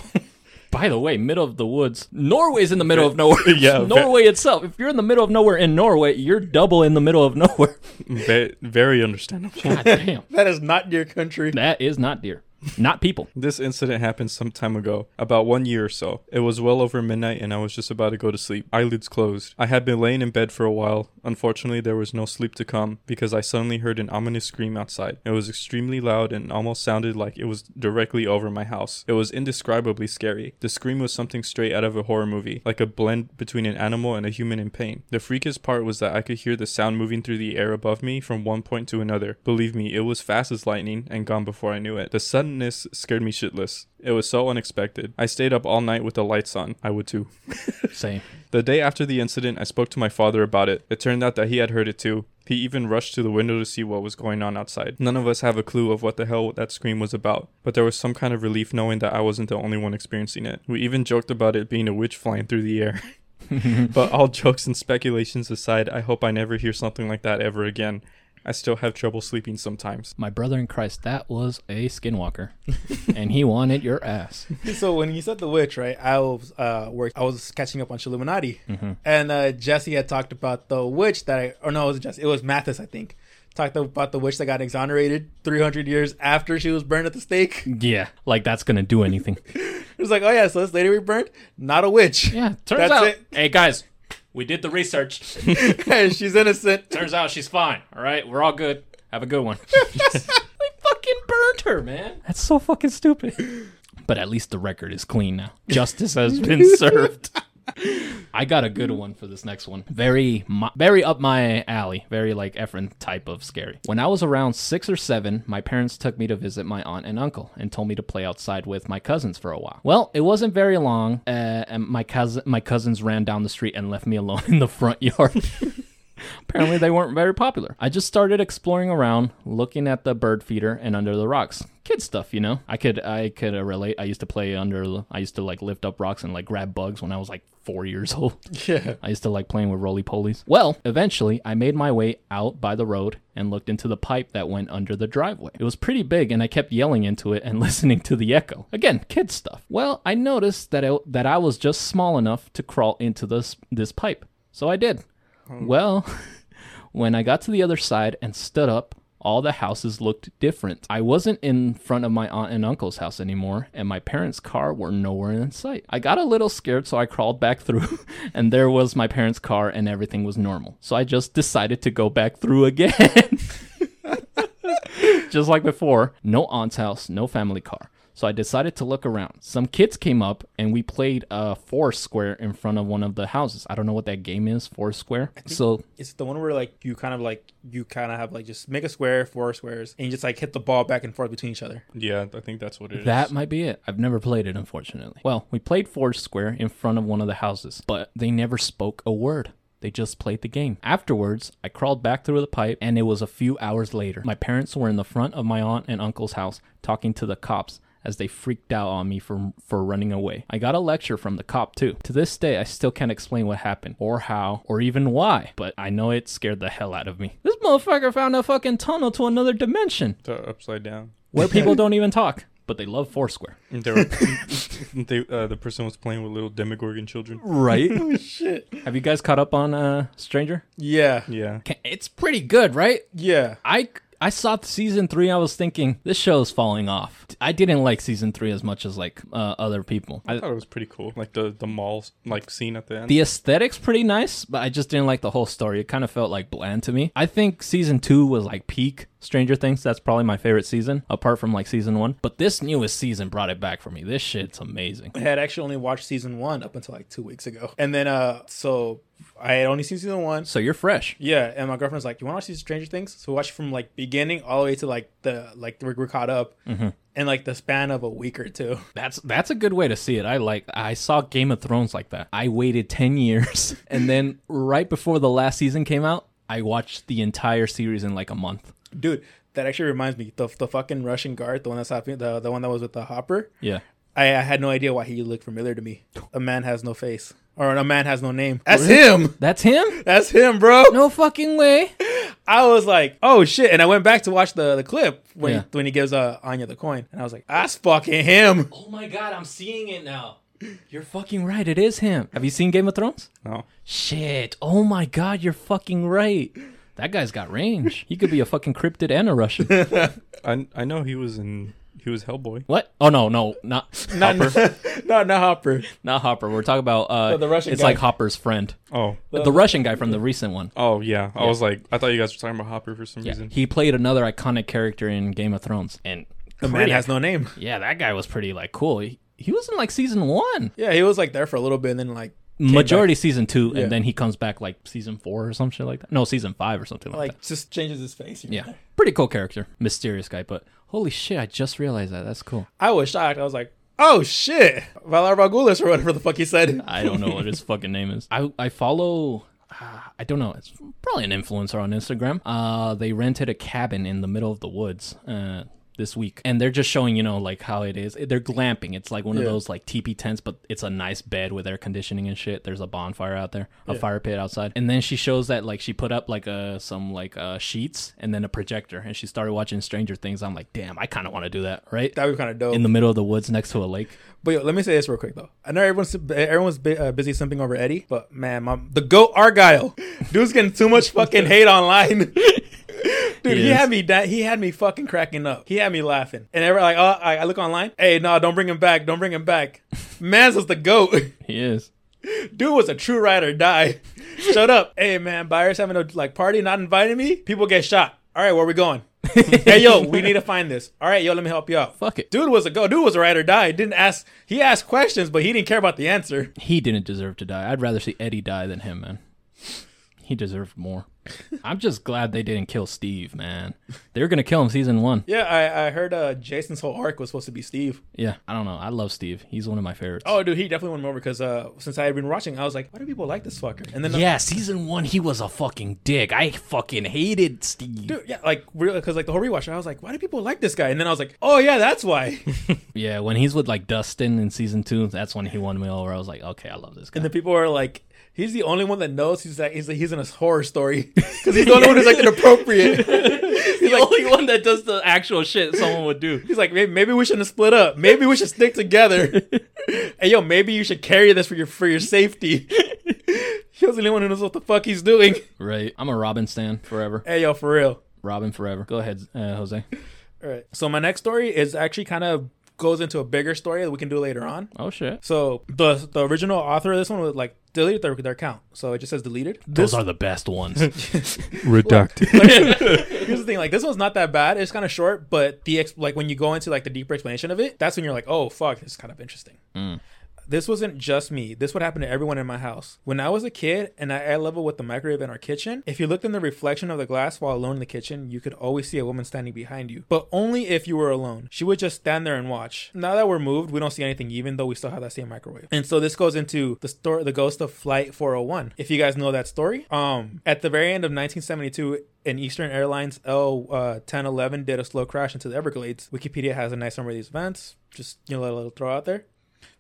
By the way, middle of the woods. Norway's in the middle of nowhere. Yeah, ve- Norway itself. If you're in the middle of nowhere in Norway, you're double in the middle of nowhere. Ve- very understandable. God damn. That is not your country. That is not deer. Not people. This incident happened some time ago, about one year or so. It was well over midnight and I was just about to go to sleep. Eyelids closed. I had been laying in bed for a while. Unfortunately, there was no sleep to come because I suddenly heard an ominous scream outside. It was extremely loud and almost sounded like it was directly over my house. It was indescribably scary. The scream was something straight out of a horror movie, like a blend between an animal and a human in pain. The freakiest part was that I could hear the sound moving through the air above me from one point to another. Believe me, it was fast as lightning and gone before I knew it. The suddenness scared me shitless. It was so unexpected. I stayed up all night with the lights on. I would too. Same. The day after the incident, I spoke to my father about it. It turned out that he had heard it too. He even rushed to the window to see what was going on outside. None of us have a clue of what the hell that scream was about, but there was some kind of relief knowing that I wasn't the only one experiencing it. We even joked about it being a witch flying through the air. but all jokes and speculations aside, I hope I never hear something like that ever again. I still have trouble sleeping sometimes. My brother in Christ, that was a skinwalker, and he wanted your ass. so when you said the witch, right? I was uh, work, I was catching up on Illuminati, and uh, Jesse had talked about the witch that I, or no, it was Jesse, it was Mathis, I think. Talked about the witch that got exonerated 300 years after she was burned at the stake. Yeah, like that's gonna do anything. It was like, oh yeah, so this lady we burned, not a witch. Yeah, turns That's out. it. Hey guys, we did the research. and she's innocent. Turns out she's fine. All right, we're all good. Have a good one. they fucking burned her, man. That's so fucking stupid. But at least the record is clean now. Justice has been served. I got a good one for this next one. Very, very up my alley. Very like Efren type of scary. When I was around six or seven, my parents took me to visit my aunt and uncle and told me to play outside with my cousins for a while. Well, it wasn't very long, uh, and my cousin, my cousins ran down the street and left me alone in the front yard. Apparently, they weren't very popular. I just started exploring around, looking at the bird feeder and under the rocks. Kid stuff, you know. I could, I could uh, relate. I used to play under. I used to like lift up rocks and like grab bugs when I was like four years old. Yeah. I used to like playing with roly polies. Well, eventually, I made my way out by the road and looked into the pipe that went under the driveway. It was pretty big, and I kept yelling into it and listening to the echo. Again, kid stuff. Well, I noticed that I, that I was just small enough to crawl into this this pipe, so I did. Well, when I got to the other side and stood up, all the houses looked different. I wasn't in front of my aunt and uncle's house anymore, and my parents' car were nowhere in sight. I got a little scared, so I crawled back through, and there was my parents' car, and everything was normal. So I just decided to go back through again. just like before, no aunt's house, no family car. So I decided to look around. Some kids came up and we played a uh, Foursquare in front of one of the houses. I don't know what that game is, Foursquare. So It's the one where like you kind of like you kind of have like just make a square, four squares, and you just like hit the ball back and forth between each other. Yeah, I think that's what it is. That might be it. I've never played it, unfortunately. Well, we played Foursquare in front of one of the houses, but they never spoke a word. They just played the game. Afterwards, I crawled back through the pipe, and it was a few hours later. My parents were in the front of my aunt and uncle's house talking to the cops as they freaked out on me for, for running away. I got a lecture from the cop, too. To this day, I still can't explain what happened, or how, or even why, but I know it scared the hell out of me. This motherfucker found a fucking tunnel to another dimension The upside down. where people don't even talk, but they love Foursquare. They were, they, uh, the person was playing with little Demogorgon children. Right? Oh shit. Have you guys caught up on uh, Stranger? Yeah. Yeah. It's pretty good, right? Yeah. I I saw season three. I was thinking this show's falling off. I didn't like season three as much as like uh, other people. I I, thought it was pretty cool. Like the the mall like scene at the end. the aesthetics pretty nice, but I just didn't like the whole story. It kind of felt like bland to me. I think season two was like peak Stranger Things. That's probably my favorite season, apart from like season one. But this newest season brought it back for me. This shit's amazing. I had actually only watched season one up until like two weeks ago, and then uh, so I had only seen season one. So you're fresh. Yeah, and my girlfriend's like, "You want to watch these Stranger Things?" So we watched from like beginning all the way to like the like we're, we're caught up mm-hmm. in like the span of a week or two. That's that's a good way to see it. I like I saw Game of Thrones like that. I waited 10 years and then right before the last season came out, I watched the entire series in like a month. Dude, that actually reminds me the the fucking Russian guard, the one that's happening, the the one that was with the Hopper. Yeah. I, I had no idea why he looked familiar to me. A man has no face, or a man has no name. That's him. That's him? That's him, bro. No fucking way. I was like, oh shit, and I went back to watch the the clip when Yeah. he, when he gives uh, Arya the coin, and I was like, that's fucking him. Oh my god, I'm seeing it now. You're fucking right. It is him. Have you seen Game of Thrones? No. Shit. Oh my god, you're fucking right. That guy's got range. He could be a fucking cryptid and a Russian. I I know he was in He was Hellboy. What? Oh no, no, not Not, no, not Hopper. not Hopper. We're talking about uh, The- the Russian It's guy. like Hopper's friend, Oh, the, Russian guy from the recent one. oh yeah. I was like, I thought you guys were talking about Hopper for some Yeah, reason. he played another iconic character in Game of Thrones, and The man has no name. Yeah, that guy was pretty like cool. He, he was in like season one, Yeah, he was like there for a little bit and then like majority season two, Yeah. and then he comes back like season four or some shit like that. No, season five or something like, that. like that. just changes his face. Yeah, there. pretty cool character, mysterious guy. But holy shit, I just realized that. That's cool. I was shocked. I was like, oh shit, Valar Morghulis or whatever the fuck he said. I don't know what his fucking name is. I I follow. Uh, I don't know. It's probably an influencer on Instagram. Uh, they rented a cabin in the middle of the woods. Uh, this week. And they're just showing you know like how it is. They're glamping. It's like one of Yeah. those like teepee tents but it's a nice bed with air conditioning and shit. There's a bonfire out there a fire pit outside. And then she shows that like she put up like uh some like uh sheets and then a projector. And she started watching stranger things. I'm like damn i kind of want to do that right? That would be kind of dope. in the middle of the woods next to a lake. But yo, let me say this real quick though. I know everyone's everyone's bu- uh, busy simping over Eddie, but man, my, the goat Argyle, dude's getting too much fucking hate online. Dude, He he, had me da- he had me fucking cracking up. He had me laughing. And every like, oh, I, I look online. Hey, no, don't bring him back. Don't bring him back. Mans was the goat. he is Dude was a true ride or die. Shut up. Hey man, buyers having a like party, not inviting me. People get shot. All right, where we going? hey yo, we need to find this. All right, yo, let me help you out. Fuck it. Dude was a go. Dude was a ride or die. Didn't ask. He asked questions, but he didn't care about the answer. he didn't deserve to die. I'd rather see Eddie die than him, man. He deserved more. I'm just glad they didn't kill Steve, man. They were gonna kill him season one. Yeah, I, I heard uh, Jason's whole arc was supposed to be Steve. Yeah, I don't know. I love Steve. He's one of my favorites. Oh, dude, he definitely won me over because uh, since I had been watching, I was like, why do people like this fucker? And then yeah, season one, he was a fucking dick. I fucking hated Steve. Dude, yeah, like really, because like the whole rewatch, I was like, why do people like this guy? And then I was like, oh yeah, that's why. Yeah, when he's with like Dustin in season two, that's when he won me over. I was like, okay, I love this guy. And then people are like, he's the only one that knows he's like he's he's in a horror story because he's the only one who's like inappropriate. he's the like only one that does the actual shit someone would do. he's like maybe, maybe we shouldn't split up. Maybe we should stick together. hey yo, maybe you should carry this for your for your safety. he was the only one who knows what the fuck he's doing. Right. I'm a Robin stan forever. Hey yo, for real. Robin forever. Go ahead, uh, Jose. All right. So my next story is actually kind of goes into a bigger story that we can do later on. Oh shit. So the the original author of this one was like deleted their, their account, so it just says deleted. Those This- are the best ones. Redacted. Here's the thing, like this one's not that bad. It's kind of short, but the ex- like when you go into like the deeper explanation of it, that's when you're like, oh fuck, this is kind of interesting. Mm. This wasn't just me. This would happen to everyone in my house. When I was a kid and I eye level with the microwave in our kitchen, if you looked in the reflection of the glass while alone in the kitchen, you could always see a woman standing behind you. But only if you were alone. She would just stand there and watch. Now that we're moved, we don't see anything, even though we still have that same microwave. And so this goes into the story, the ghost of Flight 401. If you guys know that story, um, at the very end of 1972, an Eastern Airlines L uh, 1011 did a slow crash into the Everglades. Wikipedia has a nice summary of these events. Just you know, a little throw out there.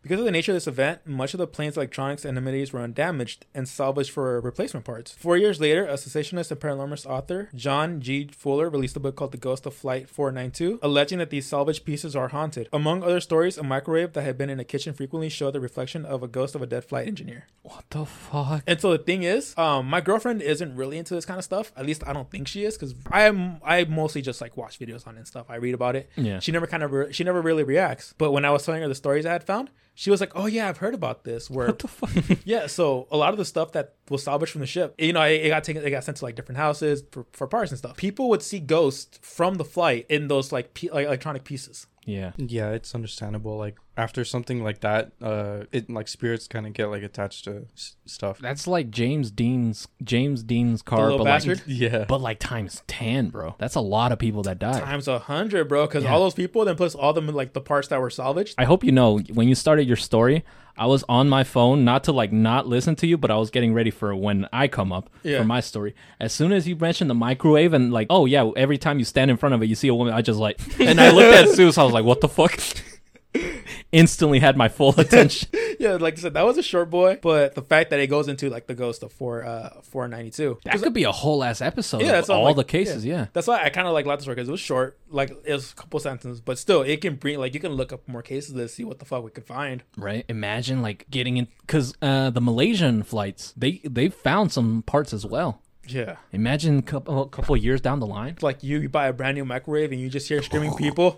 Because of the nature of this event, much of the plane's electronics and amenities were undamaged and salvaged for replacement parts. Four years later, a cessationist and paranormalist author, John G. Fuller, released a book called The Ghost of Flight 492, alleging that these salvaged pieces are haunted. Among other stories, a microwave that had been in a kitchen frequently showed the reflection of a ghost of a dead flight engineer. what the fuck? And so the thing is, um, my girlfriend isn't really into this kind of stuff. At least I don't think she is, because I'm I mostly just like watch videos on it and stuff. I read about it. Yeah. She never kind of re- she never really reacts. But when I was telling her the stories I had found, she was like, "Oh yeah, I've heard about this." Where What the fuck? yeah, so a lot of the stuff that was salvaged from the ship, you know, it, it got taken, it got sent to like different houses for, for parts and stuff. People would see ghosts from the flight in those like, pe- like electronic pieces. Yeah. Yeah, it's understandable. Like after something like that, uh, it like spirits kind of get like attached to s- stuff. That's like James Dean's James Dean's car, little but bastard? like Yeah, but like times ten, bro. That's a lot of people that died. Times a hundred, bro, because Yeah. all those people, then plus all them like the parts that were salvaged. I hope you know when you started your story, I was on my phone not to like not listen to you, but I was getting ready for when I come up Yeah. for my story. As soon as you mentioned the microwave and like, oh yeah, every time you stand in front of it, you see a woman. I just like, and I looked at Zeus. I was like, what the fuck? Instantly had my full attention. yeah, like I said, that was a short boy, but the fact that it goes into like the ghost of four uh four ninety two. That could be a whole ass episode. Yeah, Yeah, that's of all like- the cases. Yeah. That's why I kind of like Latin story because it was short, like it was a couple sentences, but still it can bring like you can look up more cases to see what the fuck we could find. right. Imagine like getting in because uh, the Malaysian flights they they found some parts as well. Yeah, Imagine a couple, a couple years down the line. like you, you buy a brand new microwave and you just hear screaming people.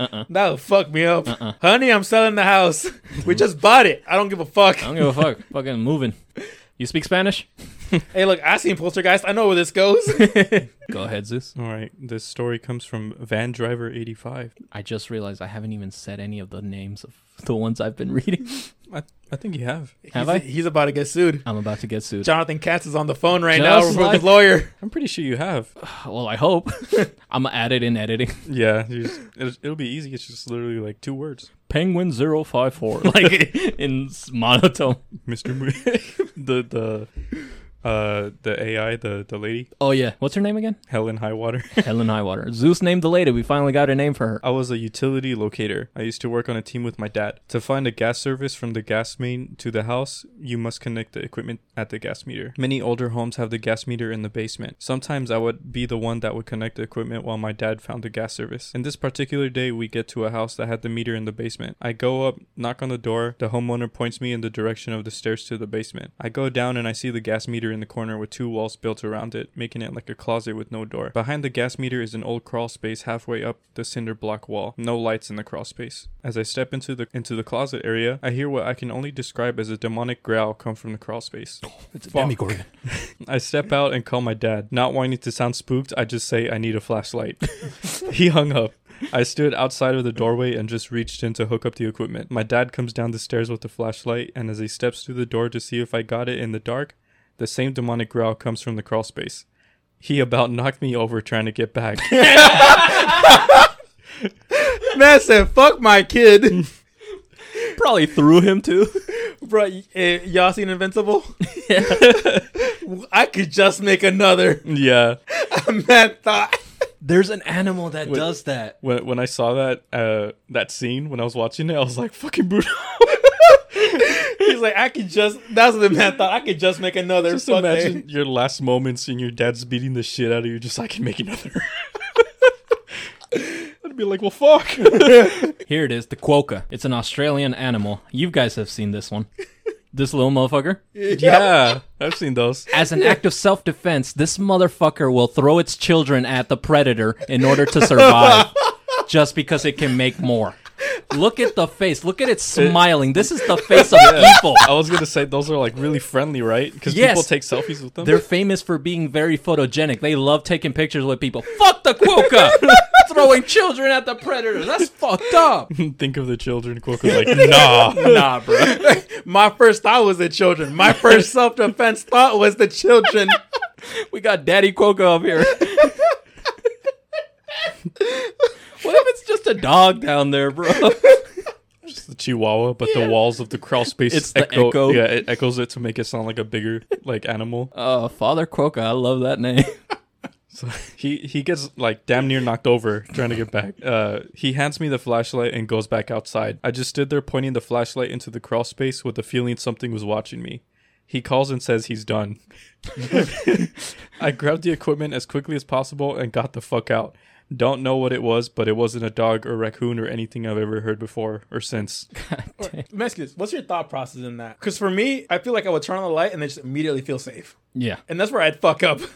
Uh-uh. That would fuck me up. Uh-uh. Honey, I'm selling the house. we just bought it. I don't give a fuck. I don't give a fuck. Fucking moving. You speak Spanish? Hey, look, I seen Poltergeist. I know where this goes. Go ahead, Zeus. All right, this story comes from Van Driver 85. I just realized I haven't even said any of the names of the ones I've been reading. I, I think you have. Have he's, I? He's about to get sued. I'm about to get sued. Jonathan Katz is on the phone right now Just with like- his lawyer. I'm pretty sure you have. Well, I hope. I'm gonna add it in editing. Yeah, just, it'll, it'll be easy. It's just literally like two words. Penguin 054. Like in s- monotone. Mr. Mo- the the uh the AI, the the lady, Oh yeah. What's her name again? Helen Highwater. Helen Highwater. Zeus named the lady. We finally got a name for her. I was a utility locator. I used to work on a team with my dad. To find a gas service from the gas main to the house, you must connect the equipment at the gas meter. Many older homes have the gas meter in the basement. Sometimes I would be the one that would connect the equipment while my dad found the gas service. In this particular day, we get to a house that had the meter in the basement. I go up, knock on the door. The homeowner points me in the direction of the stairs to the basement. I go down and I see the gas meter in the corner with two walls built around it, making it like a closet with no door. Behind the gas meter is an old crawl space halfway up the cinder block wall. No lights in the crawl space. As I step into the into the closet area, I hear what I can only describe as a demonic growl come from the crawl space. It's a Demogorgon. I step out and call my dad. Not wanting to sound spooked, I just say I need a flashlight. he hung up. I stood outside of the doorway and just reached in to hook up the equipment. My dad comes down the stairs with the flashlight, and as he steps through the door to see if I got it in the dark, the same demonic growl comes from the crawl space. He about knocked me over trying to get back. Man said, fuck my kid. Probably threw him too. Bro, y- eh, y'all seen Invincible? I could just make another. yeah. Man thought. There's an animal that Wait. does that. When, when I saw that uh, that scene when I was watching it, I was like, "Fucking brutal." He's like, I could just. That's what the man thought. I could just make another. Just Fuck imagine it. your last moments and your dad's beating the shit out of you. Just I can make another. I'd be like, well, fuck. Here it is, the quokka. It's an Australian animal. You guys have seen this one. This little motherfucker. yeah, I've seen those. As an act of self defense, this motherfucker will throw its children at the predator in order to survive. just because it can make more. Look at the face. Look at it smiling. This is the face of evil. I was gonna say those are like really friendly, right? Because Yes. people take selfies with them. They're famous for being very photogenic. They love taking pictures with people. Fuck the quokka! Throwing children at the predator. That's fucked up. Think of the children. Quote was like, nah. Nah, bro. My first thought was the children. My first self defense thought was the children. We got Daddy Quokka up here. What if it's just a dog down there, bro? Just the Chihuahua, but the walls of the crawl space It's the echo. Yeah, it echoes it to make it sound like a bigger like animal. Uh, Father Quokka. I love that name. So he he gets like damn near knocked over trying to get back. Uh, he hands me the flashlight and goes back outside. I just stood there pointing the flashlight into the crawl space with the feeling something was watching me. He calls and says he's done. I grabbed the equipment as quickly as possible and got the fuck out. Don't know what it was, but it wasn't a dog or raccoon or anything I've ever heard before or since. Let me ask you this. What's your thought process in that? Because for me, I feel like I would turn on the light and then just immediately feel safe. yeah. And that's where I'd fuck up.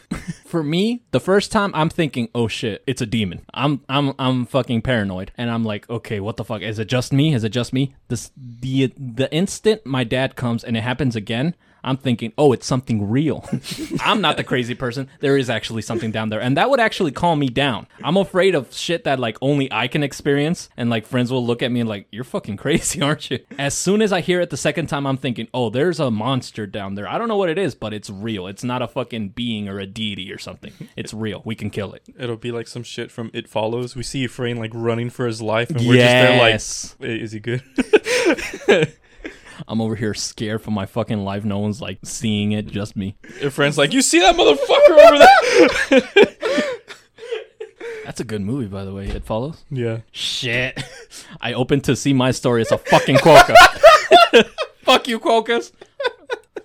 For me, the first time I'm thinking, "Oh shit, it's a demon." I'm I'm I'm fucking paranoid, and I'm like, "Okay, what the fuck? Is it just me? Is it just me?" This the the instant my dad comes and it happens again, I'm thinking, "Oh, it's something real." I'm not the crazy person. There is actually something down there, and that would actually calm me down. I'm afraid of shit that like only I can experience, and like friends will look at me and like, "You're fucking crazy, aren't you?" As soon as I hear it the second time, I'm thinking, "Oh, there's a monster down there. I don't know what it is, but it's real. It's not a fucking being or a deity or something. It's real. We can kill it." It'll be like some shit from It Follows. We see Efrain like running for his life, and we're just there like, is he good? I'm over here scared for my fucking life. No one's like seeing it, just me. Your friend's like, you see that motherfucker over there? That's a good movie, by the way. It follows. yeah. Shit. I opened to see my story. It's a fucking quokka. Fuck you, quokkas.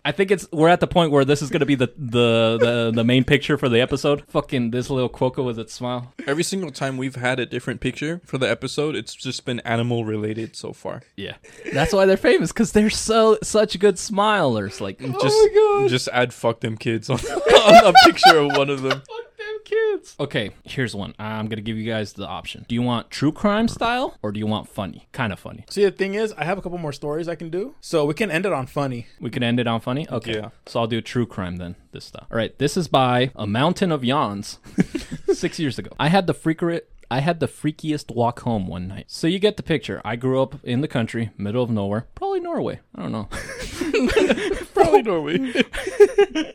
I think it's we're at the point where this is gonna be the the the, the main picture for the episode. Fucking this little quokka with its smile. Every single time we've had a different picture for the episode, it's just been animal related so far. Yeah, that's why they're famous because they're so such good smilers. Like Just, oh just add "fuck them kids" on, on a picture of one of them. Kids. Okay, here's one. I'm gonna give you guys the option. Do you want true crime style or do you want funny? Kind of funny. See, the thing is, I have a couple more stories I can do, so we can end it on funny. We can end it on funny. Okay, Yeah. so I'll do true crime then. This stuff. All right, this is by a mountain of yawns. Six years ago, I had the freaker. I had the freakiest walk home one night. So you get the picture. I grew up in the country, middle of nowhere, probably Norway. I don't know. Probably Norway.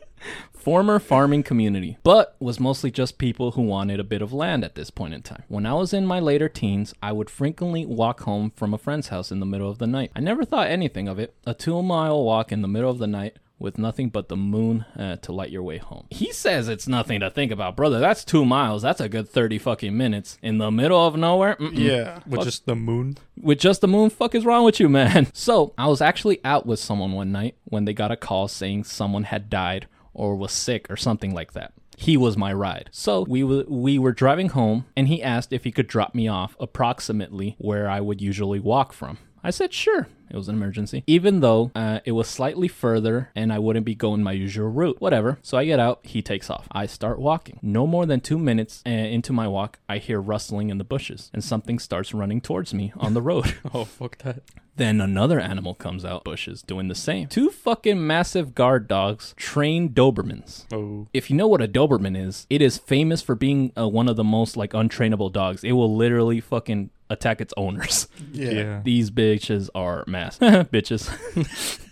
former farming community, but was mostly just people who wanted a bit of land at this point in time. When I was in my later teens, I would frequently walk home from a friend's house in the middle of the night. I never thought anything of it. A two mile walk in the middle of the night with nothing but the moon uh, to light your way home. He says it's nothing to think about, brother. That's two miles. That's a good 30 fucking minutes in the middle of nowhere. Mm-mm Yeah. With just the moon. with just the moon fuck is wrong with you man so i was actually out with someone one night when they got a call saying someone had died or was sick or something like that. He was my ride. So we w- we were driving home and he asked if he could drop me off approximately where i would usually walk from I said, sure. It was an emergency. Even though uh, it was slightly further and I wouldn't be going my usual route. Whatever. So I get out, he takes off. I start walking. No more than two minutes uh, into my walk, I hear rustling in the bushes and something starts running towards me on the road. Oh, fuck that. Then another animal comes out bushes doing the same. Two fucking massive guard dogs, trained Dobermans. Oh. If you know what a Doberman is, it is famous for being uh, one of the most like untrainable dogs. It will literally fucking attack its owners. Yeah. These bitches are mass bitches.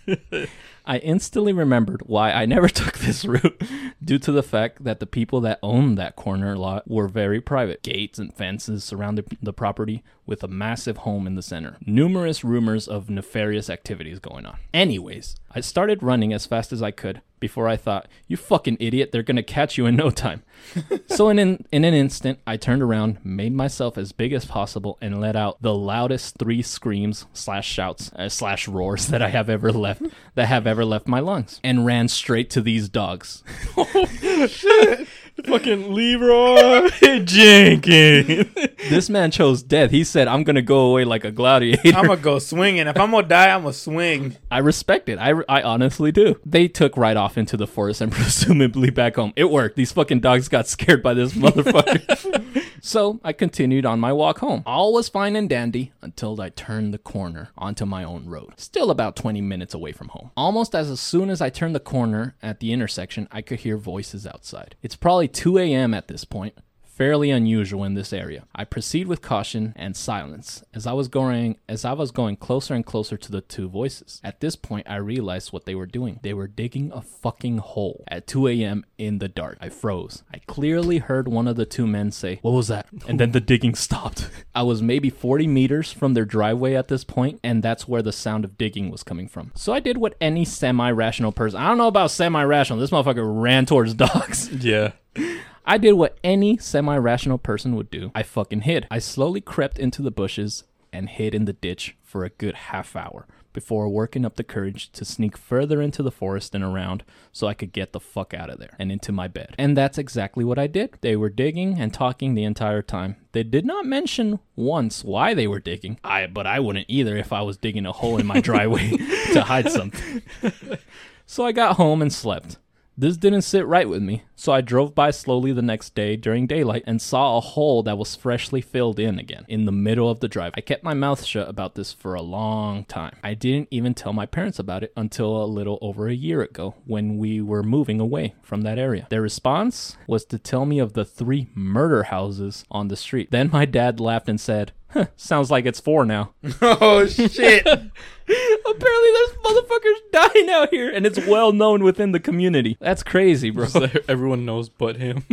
I instantly remembered why I never took this route due to the fact that the people that owned that corner lot were very private. Gates and fences surrounded the property with a massive home in the center. Numerous rumors of nefarious activities going on. Anyways, I started running as fast as I could before I thought, you fucking idiot, they're gonna catch you in no time. so in an, in an instant, I turned around, made myself as big as possible, and let out the loudest three screams slash shouts uh, slash roars that I have ever left that have ever left my lungs, and ran straight to these dogs. Fucking Leeroy Jenkins. this man chose death. He said, "I'm gonna go away like a gladiator." I'm gonna go swinging. If I'm gonna die, I'm gonna swing. I respect it. I, I honestly do. They took right off into the forest and presumably back home. It worked. These fucking dogs got scared by this motherfucker. so I continued on my walk home. All was fine and dandy until I turned the corner onto my own road. Still about 20 minutes away from home. Almost as soon as I turned the corner at the intersection, I could hear voices outside. It's probably 2 a.m. at this point fairly unusual in this area. I proceed with caution and silence as I was going as I was going closer and closer to the two voices. At this point I realized what they were doing. They were digging a fucking hole at 2 a.m. in the dark. I froze. I clearly heard one of the two men say, What was that? And then the digging stopped. I was maybe 40 meters from their driveway at this point, and that's where the sound of digging was coming from. So I did what any semi rational person I don't know about semi rational. This motherfucker ran towards dogs. yeah. I did what any semi rational person would do. I fucking hid. I slowly crept into the bushes and hid in the ditch for a good half hour before working up the courage to sneak further into the forest and around so I could get the fuck out of there and into my bed. And that's exactly what I did. They were digging and talking the entire time. They did not mention once why they were digging. I but I wouldn't either if I was digging a hole in my driveway to hide something. So I got home and slept. This didn't sit right with me, so I drove by slowly the next day during daylight and saw a hole that was freshly filled in again in the middle of the drive. I kept my mouth shut about this for a long time. I didn't even tell my parents about it until a little over a year ago when we were moving away from that area. Their response was to tell me of the three murder houses on the street. Then my dad laughed and said, huh, Sounds like it's four now. Oh shit! Apparently, there's motherfuckers dying out here, and it's well known within the community. That's crazy, bro. So everyone knows but him.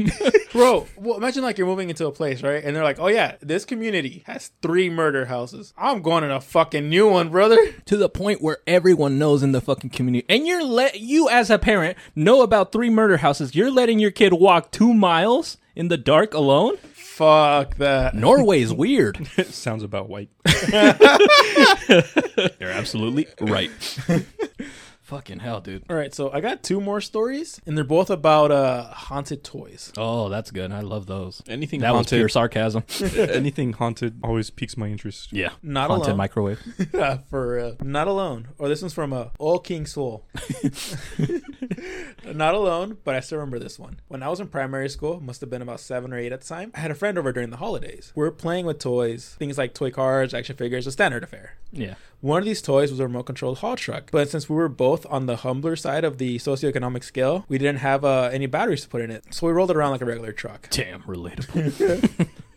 Bro, well, imagine like you're moving into a place, right? And they're like, "Oh yeah, this community has three murder houses. I'm going in a fucking new one, brother." to the point where everyone knows in the fucking community, and you're let you as a parent know about three murder houses. You're letting your kid walk two miles in the dark alone. Fuck that. Norway's weird. it sounds about white. You're absolutely right. Fucking hell, dude. All right, so I got two more stories, and they're both about uh haunted toys. Oh, that's good. I love those. Anything That was haunted, pure sarcasm. anything haunted always piques my interest. Yeah. Not Haunted alone. microwave. for uh, not alone. Or this one's from uh, Old King Soul. not alone, but I still remember this one. When I was in primary school, must have been about seven or eight at the time. I had a friend over during the holidays. We are playing with toys, things like toy cars, action figures, a standard affair. Yeah. One of these toys was a remote controlled haul truck, but since we were both on the humbler side of the socioeconomic scale, we didn't have uh, any batteries to put in it. So we rolled it around like a regular truck. Damn, relatable.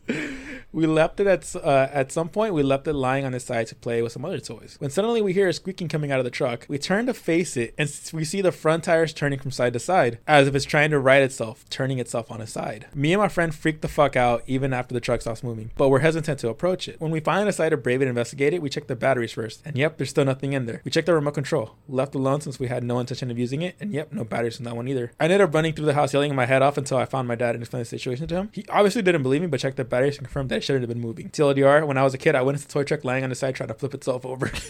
We left it at uh, at some point. We left it lying on its side to play with some other toys. When suddenly we hear a squeaking coming out of the truck, we turn to face it, and we see the front tires turning from side to side, as if it's trying to right itself, turning itself on its side. Me and my friend freaked the fuck out even after the truck stops moving, but we're hesitant to approach it. When we finally decide to brave it and investigate it, we check the batteries first, and yep, there's still nothing in there. We checked the remote control, left alone since we had no intention of using it, and yep, no batteries in that one either. I ended up running through the house yelling my head off until I found my dad and explained the situation to him. He obviously didn't believe me, but checked the and confirmed that it shouldn't have been moving. TLDR, when I was a kid, I witnessed the toy truck lying on the side trying to flip itself over.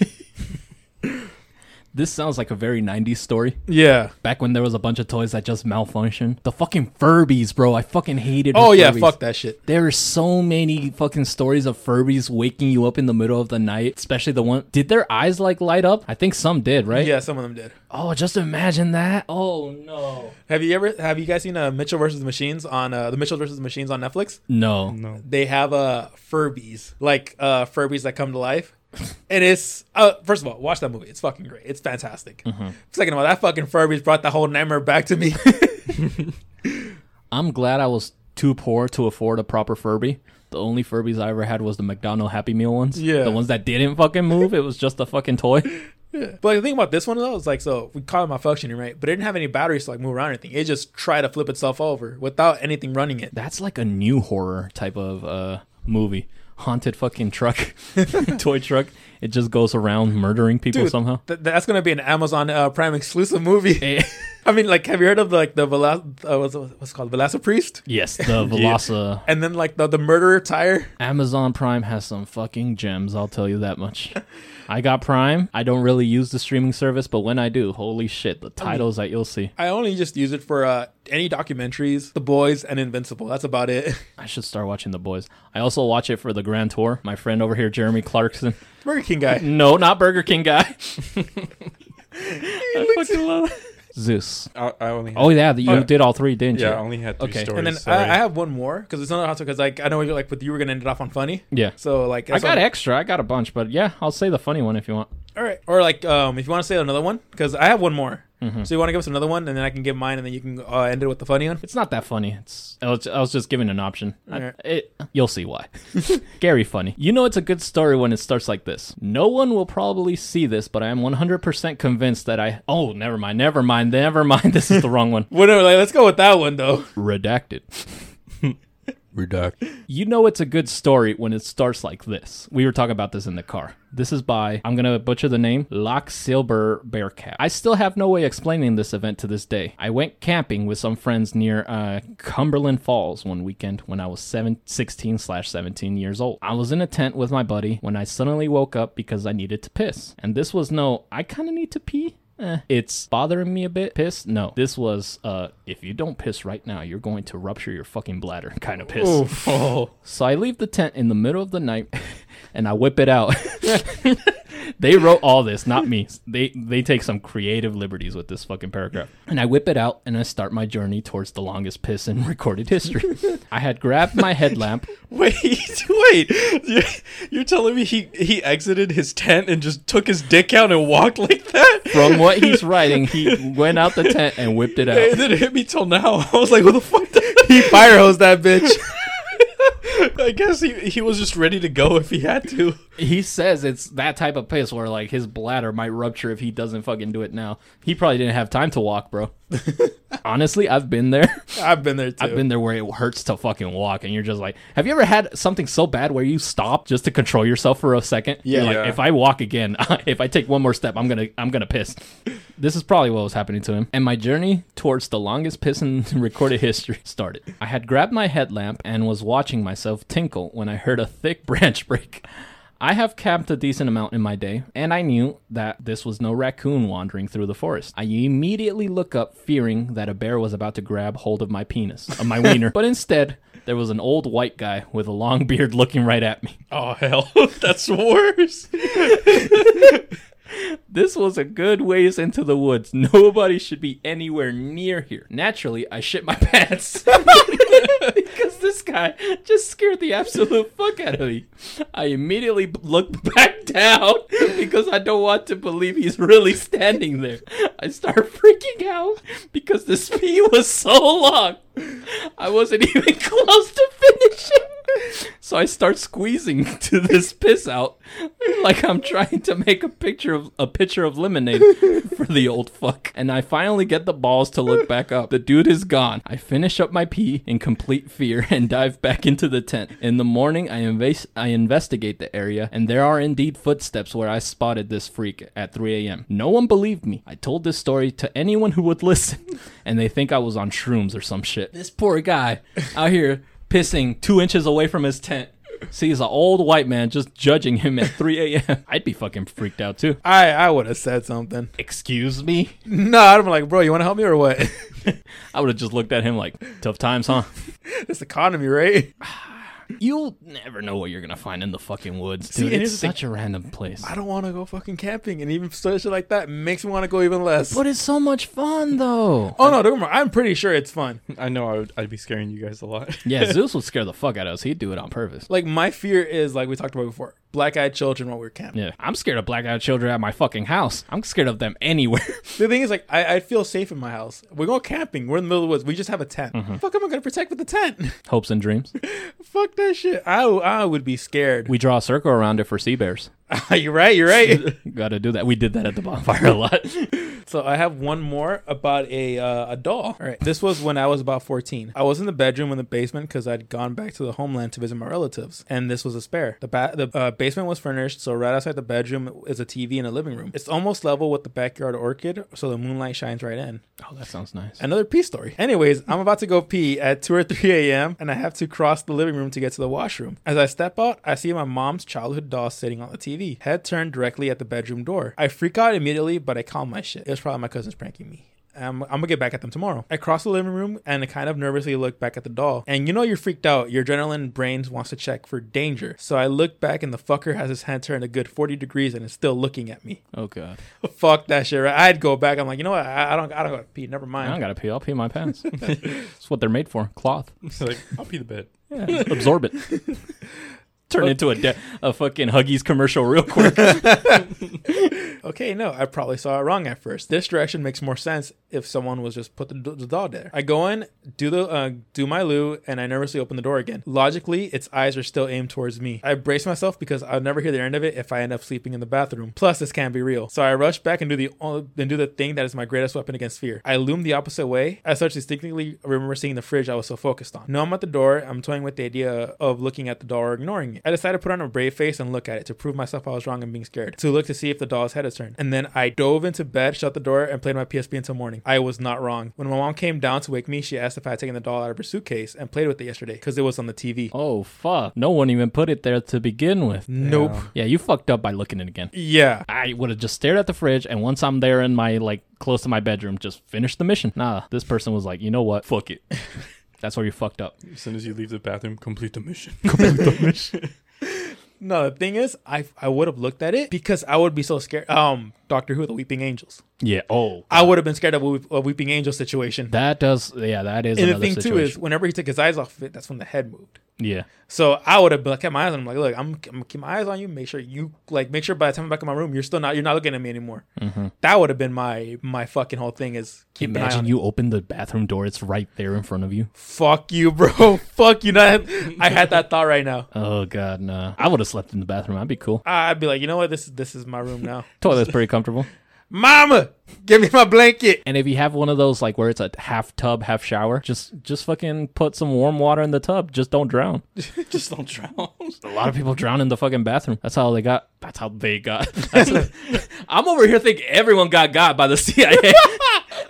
this sounds like a very 90s story. yeah. Back when there was a bunch of toys that just malfunctioned. The fucking Furbies, bro. I fucking hated Oh yeah, Furbies. fuck that shit. There are so many fucking stories of Furbies waking you up in the middle of the night, especially the one. Did their eyes like light up? I think some did, right? Yeah, some of them did. Oh, just imagine that. Oh no. Have you ever have you guys seen uh, Mitchell versus the Machines on uh, the Mitchell versus the Machines on Netflix? No. No. They have uh Furbies, like uh Furbies that come to life. And it's uh first of all, watch that movie. It's fucking great. It's fantastic. Second of all, that fucking Furby's brought the whole nightmare back to me. I'm glad I was too poor to afford a proper Furby. The only Furbies I ever had was the McDonald Happy Meal ones. Yeah. The ones that didn't fucking move. It was just a fucking toy. Yeah. but the thing about this one though is like so we call it malfunctioning, right? But it didn't have any batteries to like move around or anything. It just tried to flip itself over without anything running it. That's like a new horror type of uh movie. Haunted fucking truck, toy truck. It just goes around murdering people Dude, somehow. Th- that's gonna be an Amazon uh, Prime exclusive movie. Eh. I mean, like, have you heard of like the Velas- uh, what's, what's it called Velasa Priest? yes, the Velasa. And then like the the murderer tire. Amazon Prime has some fucking gems, I'll tell you that much. I got Prime. I don't really use the streaming service, but when I do, holy shit, the titles that you'll see. I only just use it for uh, any documentaries, The Boys, and Invincible. That's about it. I should start watching The Boys. I also watch it for the Grand Tour. My friend over here, Jeremy Clarkson. Burger King guy. No, not Burger King guy. I fucking love Zeus. I, I only had, Oh yeah, you Oh, did all three, didn't you? yeah, I only had three Okay. stories. And then. I, I have one more because it's another hot because like I know you're like with you were gonna end it off on funny. Yeah. So like I that's got all- extra. I got a bunch, but yeah, I'll say the funny one if you want. All right. Or like um if you want to say another one because I have one more. Mm-hmm. So you want to give us another one and then I can give mine and then you can uh, end it with the funny one. It's not that funny. It's I was, I was just giving an option. I- Alright. it, you'll see why. Gary funny. You know it's a good story when it starts like this. No one will probably see this, but I am 100% convinced that I Oh, never mind. Never mind. Never mind. This is the wrong one. Whatever. Like let's go with that one though. Redacted. Redact. You know it's a good story when it starts like this. We were talking about this in the car. This is by, I'm to butcher the name, Loch Silver Bearcat. I still have no way explaining this event to this day. I went camping with some friends near uh, Cumberland Falls one weekend when I was seven, 16 slash 17 years old. I was in a tent with my buddy when I suddenly woke up because I needed to piss. And this was no, I kind of need to pee. Eh, it's bothering me a bit. Piss? No. This was, uh, if you don't piss right now, you're going to rupture your fucking bladder kind of piss. Oh. So I leave the tent in the middle of the night and I whip it out. they wrote all this, not me. They they take some creative liberties with this fucking paragraph. And I whip it out and I start my journey towards the longest piss in recorded history. I had grabbed my headlamp. Wait, wait. You're, you're telling me he he exited his tent and just took his dick out and walked like that? From what he's writing, he went out the tent and whipped it out. It didn't hit me till now. I was like, what the fuck? He fire hose that bitch. I guess he, he was just ready to go if he had to. He says it's that type of piss where like his bladder might rupture if he doesn't fucking do it now. He probably didn't have time to walk, bro. Honestly, I've been there. I've been there too. I've been there where it hurts to fucking walk, and you're just like, have you ever had something so bad where you stop just to control yourself for a second? Yeah. You're like, Yeah. if I walk again, if I take one more step, I'm gonna, I'm gonna piss. This is probably what was happening to him. And my journey towards the longest piss in recorded history started. I had grabbed my headlamp and was watching myself tinkle when I heard a thick branch break. I have camped a decent amount in my day, and I knew that this was no raccoon wandering through the forest. I immediately look up, fearing that a bear was about to grab hold of my penis, of my wiener. But instead, there was an old white guy with a long beard looking right at me. Oh hell, that's worse. This was a good ways into the woods. Nobody should be anywhere near here. Naturally, I shit my pants. because this guy just scared the absolute fuck out of me. I immediately look back down because I don't want to believe he's really standing there. I start freaking out because the speed was so long. I wasn't even close to finishing. So I start squeezing to this piss out like I'm trying to make a picture of a pitcher of lemonade for the old fuck. And I finally get the balls to look back up. The dude is gone. I finish up my pee in complete fear and dive back into the tent. In the morning, I invas- I investigate the area and there are indeed footsteps where I spotted this freak at 3 a.m. No one believed me. I told this story to anyone who would listen, and they think I was on shrooms or some shit. This poor guy out here pissing two inches away from his tent. Sees an old white man just judging him at 3 a.m. I'd be fucking freaked out too. I I would have said something. Excuse me? No, I'd be like, bro, you want to help me or what? I would have just looked at him like, tough times, huh? this economy, right? You'll never know what you're gonna find in the fucking woods, See, dude. and it's here's the thing. such a random place. I don't want to go fucking camping, and even such shit like that makes me want to go even less. But it's so much fun, though. oh no, don't worry. I'm pretty sure it's fun. I know I would, I'd be scaring you guys a lot. Yeah, Zeus would scare the fuck out of us. He'd do it on purpose. Like my fear is like we talked about before, black-eyed children while we're camping. Yeah, I'm scared of black-eyed children at my fucking house. I'm scared of them anywhere. The thing is, like, I, I feel safe in my house. We're going camping. We're in the middle of the woods. We just have a tent. Mm-hmm. Fuck, am I gonna protect with the tent? Hopes and dreams. Fuck that shit. I, I would be scared. We draw a circle around it for sea bears. you're right. You're right. Got to do that. We did that at the bonfire a lot. So I have one more about a uh, a doll. All right, this was when I was about 14. I was in the bedroom in the basement because I'd gone back to the homeland to visit my relatives, and this was a spare. The ba- the uh, basement was furnished, so right outside the bedroom is a TV and a living room. It's almost level with the backyard orchid, so the moonlight shines right in. oh, that sounds nice. Another pee story. Anyways, I'm about to go pee at 2 or 3 a.m. and I have to cross the living room to get to the washroom. As I step out, I see my mom's childhood doll sitting on the TV, head turned directly at the bedroom door. I freak out immediately, but I calm my shit. It was probably my cousins pranking me. I'm, I'm gonna get back at them tomorrow. I cross the living room and I kind of nervously look back at the doll. And you know you're freaked out. Your adrenaline brains wants to check for danger. So I look back and the fucker has his head turned a good 40 degrees and is still looking at me. Oh god, Fuck that shit. Right? I'd go back. I'm like, you know what? I, I don't. I don't gotta pee. Never mind. I don't gotta pee. I'll pee my pants. That's what they're made for. Cloth. like I'll be the bed. Yeah, absorb it. Turn into a de- a fucking Huggies commercial real quick. Okay, no, I probably saw it wrong at first. This direction makes more sense if someone was just put the, the doll there. I go in, do the uh, do my loo, and I nervously open the door again. Logically, its eyes are still aimed towards me. I brace myself because I'll never hear the end of it if I end up sleeping in the bathroom. Plus, this can't be real. So I rush back and do the only, and do the thing that is my greatest weapon against fear. I loom the opposite way. I such distinctly remember seeing the fridge I was so focused on. Now I'm at the door. I'm toying with the idea of looking at the doll or ignoring it. I decided to put on a brave face and look at it to prove myself I was wrong and being scared. To look to see if the doll's head is turned. And then I dove into bed, shut the door, and played my PSP until morning. I was not wrong. When my mom came down to wake me, she asked if I had taken the doll out of her suitcase and played with it yesterday because it was on the TV. oh fuck! No one even put it there to begin with. Nope. Yeah, you fucked up by looking at it again. Yeah. I would have just stared at the fridge, and once I'm there in my like close to my bedroom, just finish the mission. Nah, this person was like, you know what? Fuck it. That's where you fucked up. As soon as you leave the bathroom, complete the mission. complete the mission. No, the thing is, I I would have looked at it because I would be so scared. Um, Doctor Who, the Weeping Angels. Yeah. Oh, I would have been scared of a, Weeping Angel situation. that does. Yeah, that is. and the thing too is, whenever he took his eyes off of it, that's when the head moved. Yeah. So I would have kept my eyes on him. Like, look, I'm, I'm gonna keep my eyes on you. Make sure you like, make sure by the time I'm back in my room, you're still not, you're not looking at me anymore. Mm-hmm. That would have been my my fucking whole thing is keep an eye Imagine on you open the bathroom door; it's right there in front of you. Fuck you, bro. Fuck you. Not. I had that thought right now. Oh god, nah. I would have slept in the bathroom. I'd be cool. I'd be like, you know what? This is this is my room now. Toilet's pretty comfortable. Mama, give me my blanket. And if you have one of those like where it's a half tub, half shower, just just fucking put some warm water in the tub. Just don't drown. Just don't drown. A lot of people drown in the fucking bathroom. That's how they got. That's how they got. That's I'm over here thinking everyone got got by the CIA.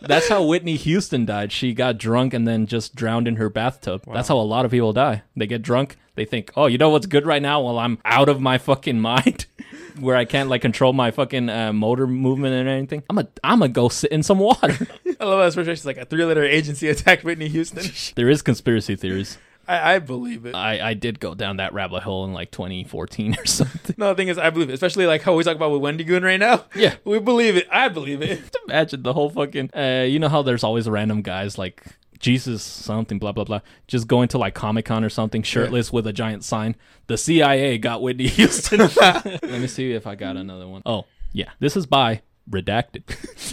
That's how Whitney Houston died. She got drunk and then just drowned in her bathtub. That's how a lot of people die. They get drunk. They think, oh, you know what's good right now? While I'm out of my fucking mind, where I can't like control my fucking uh, motor movement and anything. I'm a I'm gonna go sit in some water. I love that expression. Like a three-letter agency attacked Whitney Houston. there is conspiracy theories. I, I believe it. I, I did go down that rabbit hole in like 2014 or something. No, the thing is, I believe it. Especially like how we talk about with Wendy Goon right now. Yeah. we believe it. I believe it. Imagine the whole fucking. Uh, you know how there's always random guys like Jesus something blah blah blah just going to like Comic Con or something shirtless with a giant sign. The CIA got Whitney Houston. Let me see if I got another one. Oh yeah, this is by redacted.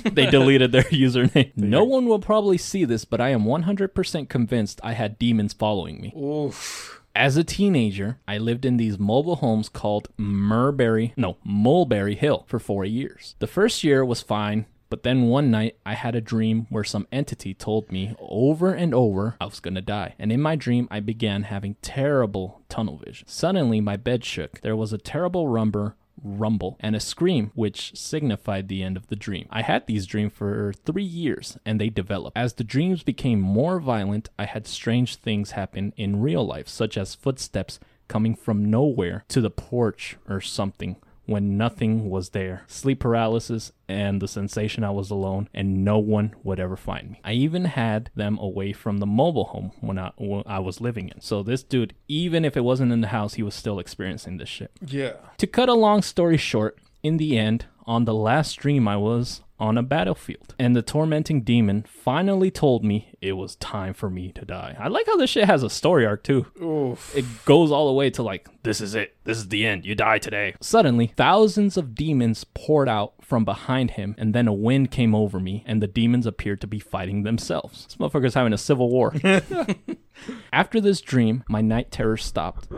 they deleted their username. No one will probably see this, but I am 100% convinced I had demons following me. Oof. As a teenager, I lived in these mobile homes called Murberry, no, Mulberry Hill for four years. The first year was fine, but then one night I had a dream where some entity told me over and over I was gonna die. And in my dream, I began having terrible tunnel vision. Suddenly, my bed shook. There was a terrible rumber rumble and a scream which signified the end of the dream. I had these dreams for 3 years and they developed. As the dreams became more violent, I had strange things happen in real life such as footsteps coming from nowhere to the porch or something when nothing was there, sleep paralysis, and the sensation I was alone and no one would ever find me. I even had them away from the mobile home when I, when I was living in. So this dude, even if it wasn't in the house, he was still experiencing this shit. Yeah. To cut a long story short, in the end, on the last dream I was on a battlefield, and the tormenting demon finally told me it was time for me to die. I like how this shit has a story arc too. Oof. It goes all the way to like, this is it. This is the end. You die today. Suddenly, thousands of demons poured out from behind him, and then a wind came over me, and the demons appeared to be fighting themselves. This motherfucker's having a civil war. After this dream, my night terror stopped,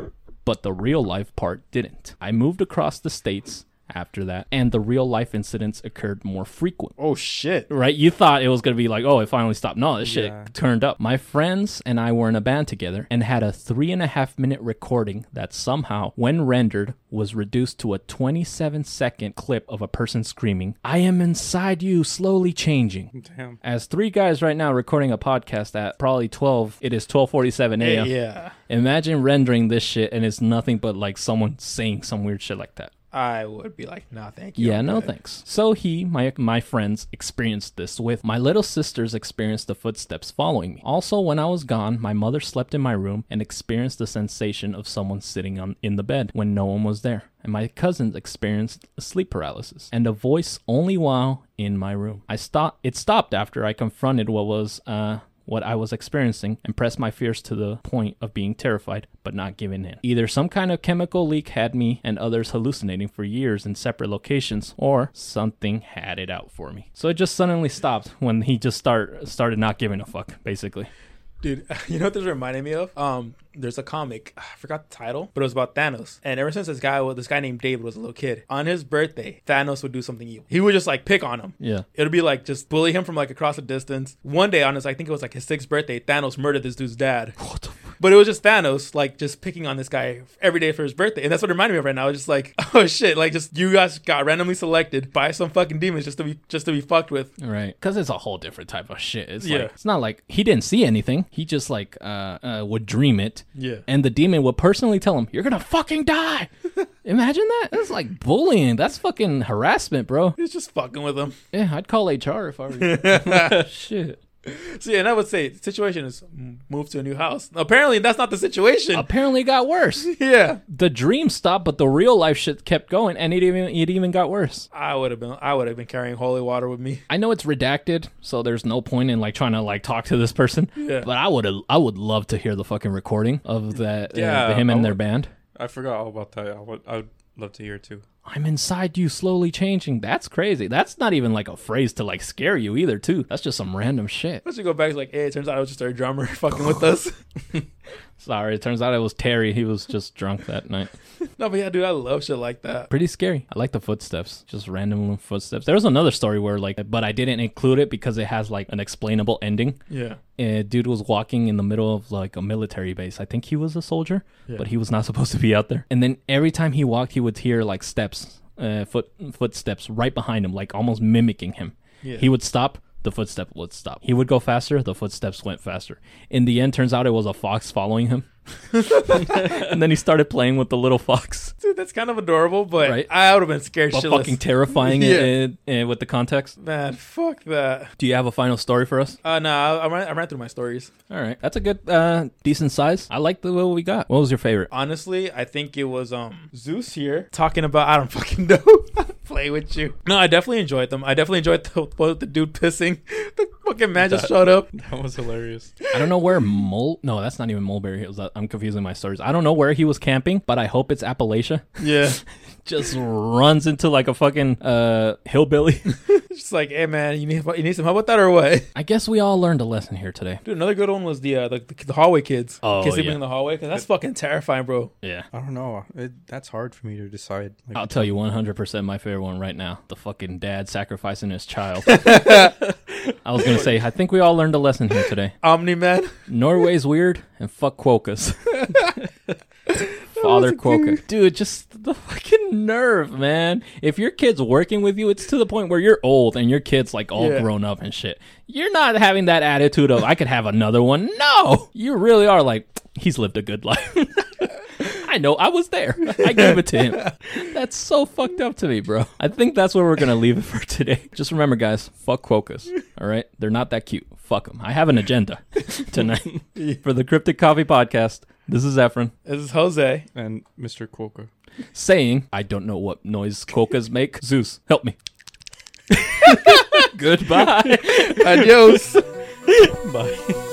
but the real life part didn't. I moved across the states after that, and the real life incidents occurred more frequent. Oh shit. Right? You thought it was gonna be like, oh, it finally stopped. No, this shit Yeah. turned up. My friends and I were in a band together and had a three and a half minute recording that somehow, when rendered, was reduced to a 27 second clip of a person screaming, I am inside you, slowly changing. Damn. As three guys right now recording a podcast at probably 12, it is 12:47 a.m. Yeah. Imagine rendering this shit and it's nothing but like someone saying some weird shit like that. I would be like, nah, thank you. Yeah, I'm no good. thanks. So he, my my friends, experienced this with my little sisters experienced the footsteps following me. Also, when I was gone, my mother slept in my room and experienced the sensation of someone sitting on in the bed when no one was there. And my cousins experienced sleep paralysis and a voice only while in my room. I stopped. It stopped after I confronted what was uh what I was experiencing and pressed my fears to the point of being terrified but not giving in. Either some kind of chemical leak had me and others hallucinating for years in separate locations, or something had it out for me. So it just suddenly stopped when he just start started not giving a fuck, basically. Dude, you know what this reminded me of? Um, there's a comic, I forgot the title, but it was about Thanos. And ever since this guy, well, this guy named David was a little kid, on his birthday, Thanos would do something evil. He would just like pick on him. Yeah. It would be like just bully him from like across the distance. One day on his, I think it was like his sixth birthday, Thanos murdered this dude's dad. But it was just Thanos, like just picking on this guy every day for his birthday, and that's what it reminded me of right now. It's just like, oh shit, like just you guys got randomly selected by some fucking demons just to be just to be fucked with. Right, because it's a whole different type of shit. It's Yeah. like it's not like he didn't see anything. He just like uh, uh would dream it. Yeah. and the demon would personally tell him, "You're gonna fucking die." Imagine that. That's like bullying. That's fucking harassment, bro. He's just fucking with him. Yeah, I'd call HR if I were you. shit. So yeah, and I would say the situation is move to a new house. Apparently, that's not the situation. Apparently, it got worse. yeah, The dream stopped, but the real life shit kept going, and it even it even got worse. I would have been. I would have been carrying holy water with me. I know it's redacted, so there's no point in like trying to like talk to this person. Yeah. But I would I would love to hear the fucking recording of that. Yeah, uh, him and their band. I forgot all about that. I would, I would love to hear too. I'm inside you, slowly changing. That's crazy. That's not even like a phrase to like scare you either, too. That's just some random shit. Let's just go back like, hey, it turns out I was just our drummer fucking with us. Sorry, it turns out it was Terry. He was just drunk that night. no, but yeah, dude, I love shit like that. Pretty scary. I like the footsteps, just random footsteps. There was another story where like, but I didn't include it because it has like an explainable ending. Yeah, And dude was walking in the middle of like a military base. I think he was a soldier, Yeah. but he was not supposed to be out there. And then every time he walked, he would hear like steps, uh, foot footsteps right behind him, like almost mimicking him. Yeah. He would stop, the footstep would stop. He would go faster, the footsteps went faster. In the end, turns out it was a fox following him. and then he started playing with the little fox. Dude, that's kind of adorable, but Right. I would have been scared But shitless. fucking terrifying Yeah. it, it- with the context. Man, fuck that. Do you have a final story for us? Uh, no, I, I, ran, I ran through my stories. All right, that's a good, uh, decent size. I like the little we got. What was your favorite? Honestly, I think it was um Zeus here talking about I don't fucking know. Play with you. No, I definitely enjoyed them. I definitely enjoyed the both the dude pissing. The fucking man just showed up. That was hilarious. I don't know where Mul. No, that's not even Mulberry Hills. I'm confusing my stories. I don't know where he was camping, but I hope it's Appalachia. Yeah. Just runs into like a fucking uh hillbilly. just like, hey man, you need you need some help with that or what? I guess we all learned a lesson here today. Dude, another good one was the uh, the, the hallway kids. Oh, kids sleeping yeah. in the hallway because that's fucking terrifying, bro. Yeah. I don't know. It, that's hard for me to decide. Like, I'll tell you 100% my favorite one right now. The fucking dad sacrificing his child. I was going to say, I think we all learned a lesson here today. Omni man. Norway's weird and fuck Quokkas. Father Quokka. Dude, just the fucking nerve, man. If your kid's working with you, it's to the point where you're old and your kid's like all Yeah. grown up and shit. You're not having that attitude of, I could have another one. No! You really are like, he's lived a good life. I know, I was there. I gave it to him. That's so fucked up to me, bro. I think that's where we're gonna leave it for today. Just remember, guys, fuck Quokkas. All right, they're not that cute. Fuck them. I have an agenda tonight for the Cryptic Coffee Podcast. This is Efren This is Jose. And Mr. Quokka. Saying, "I don't know what noise Quokkas make. Zeus, help me." Goodbye. Adios. Bye.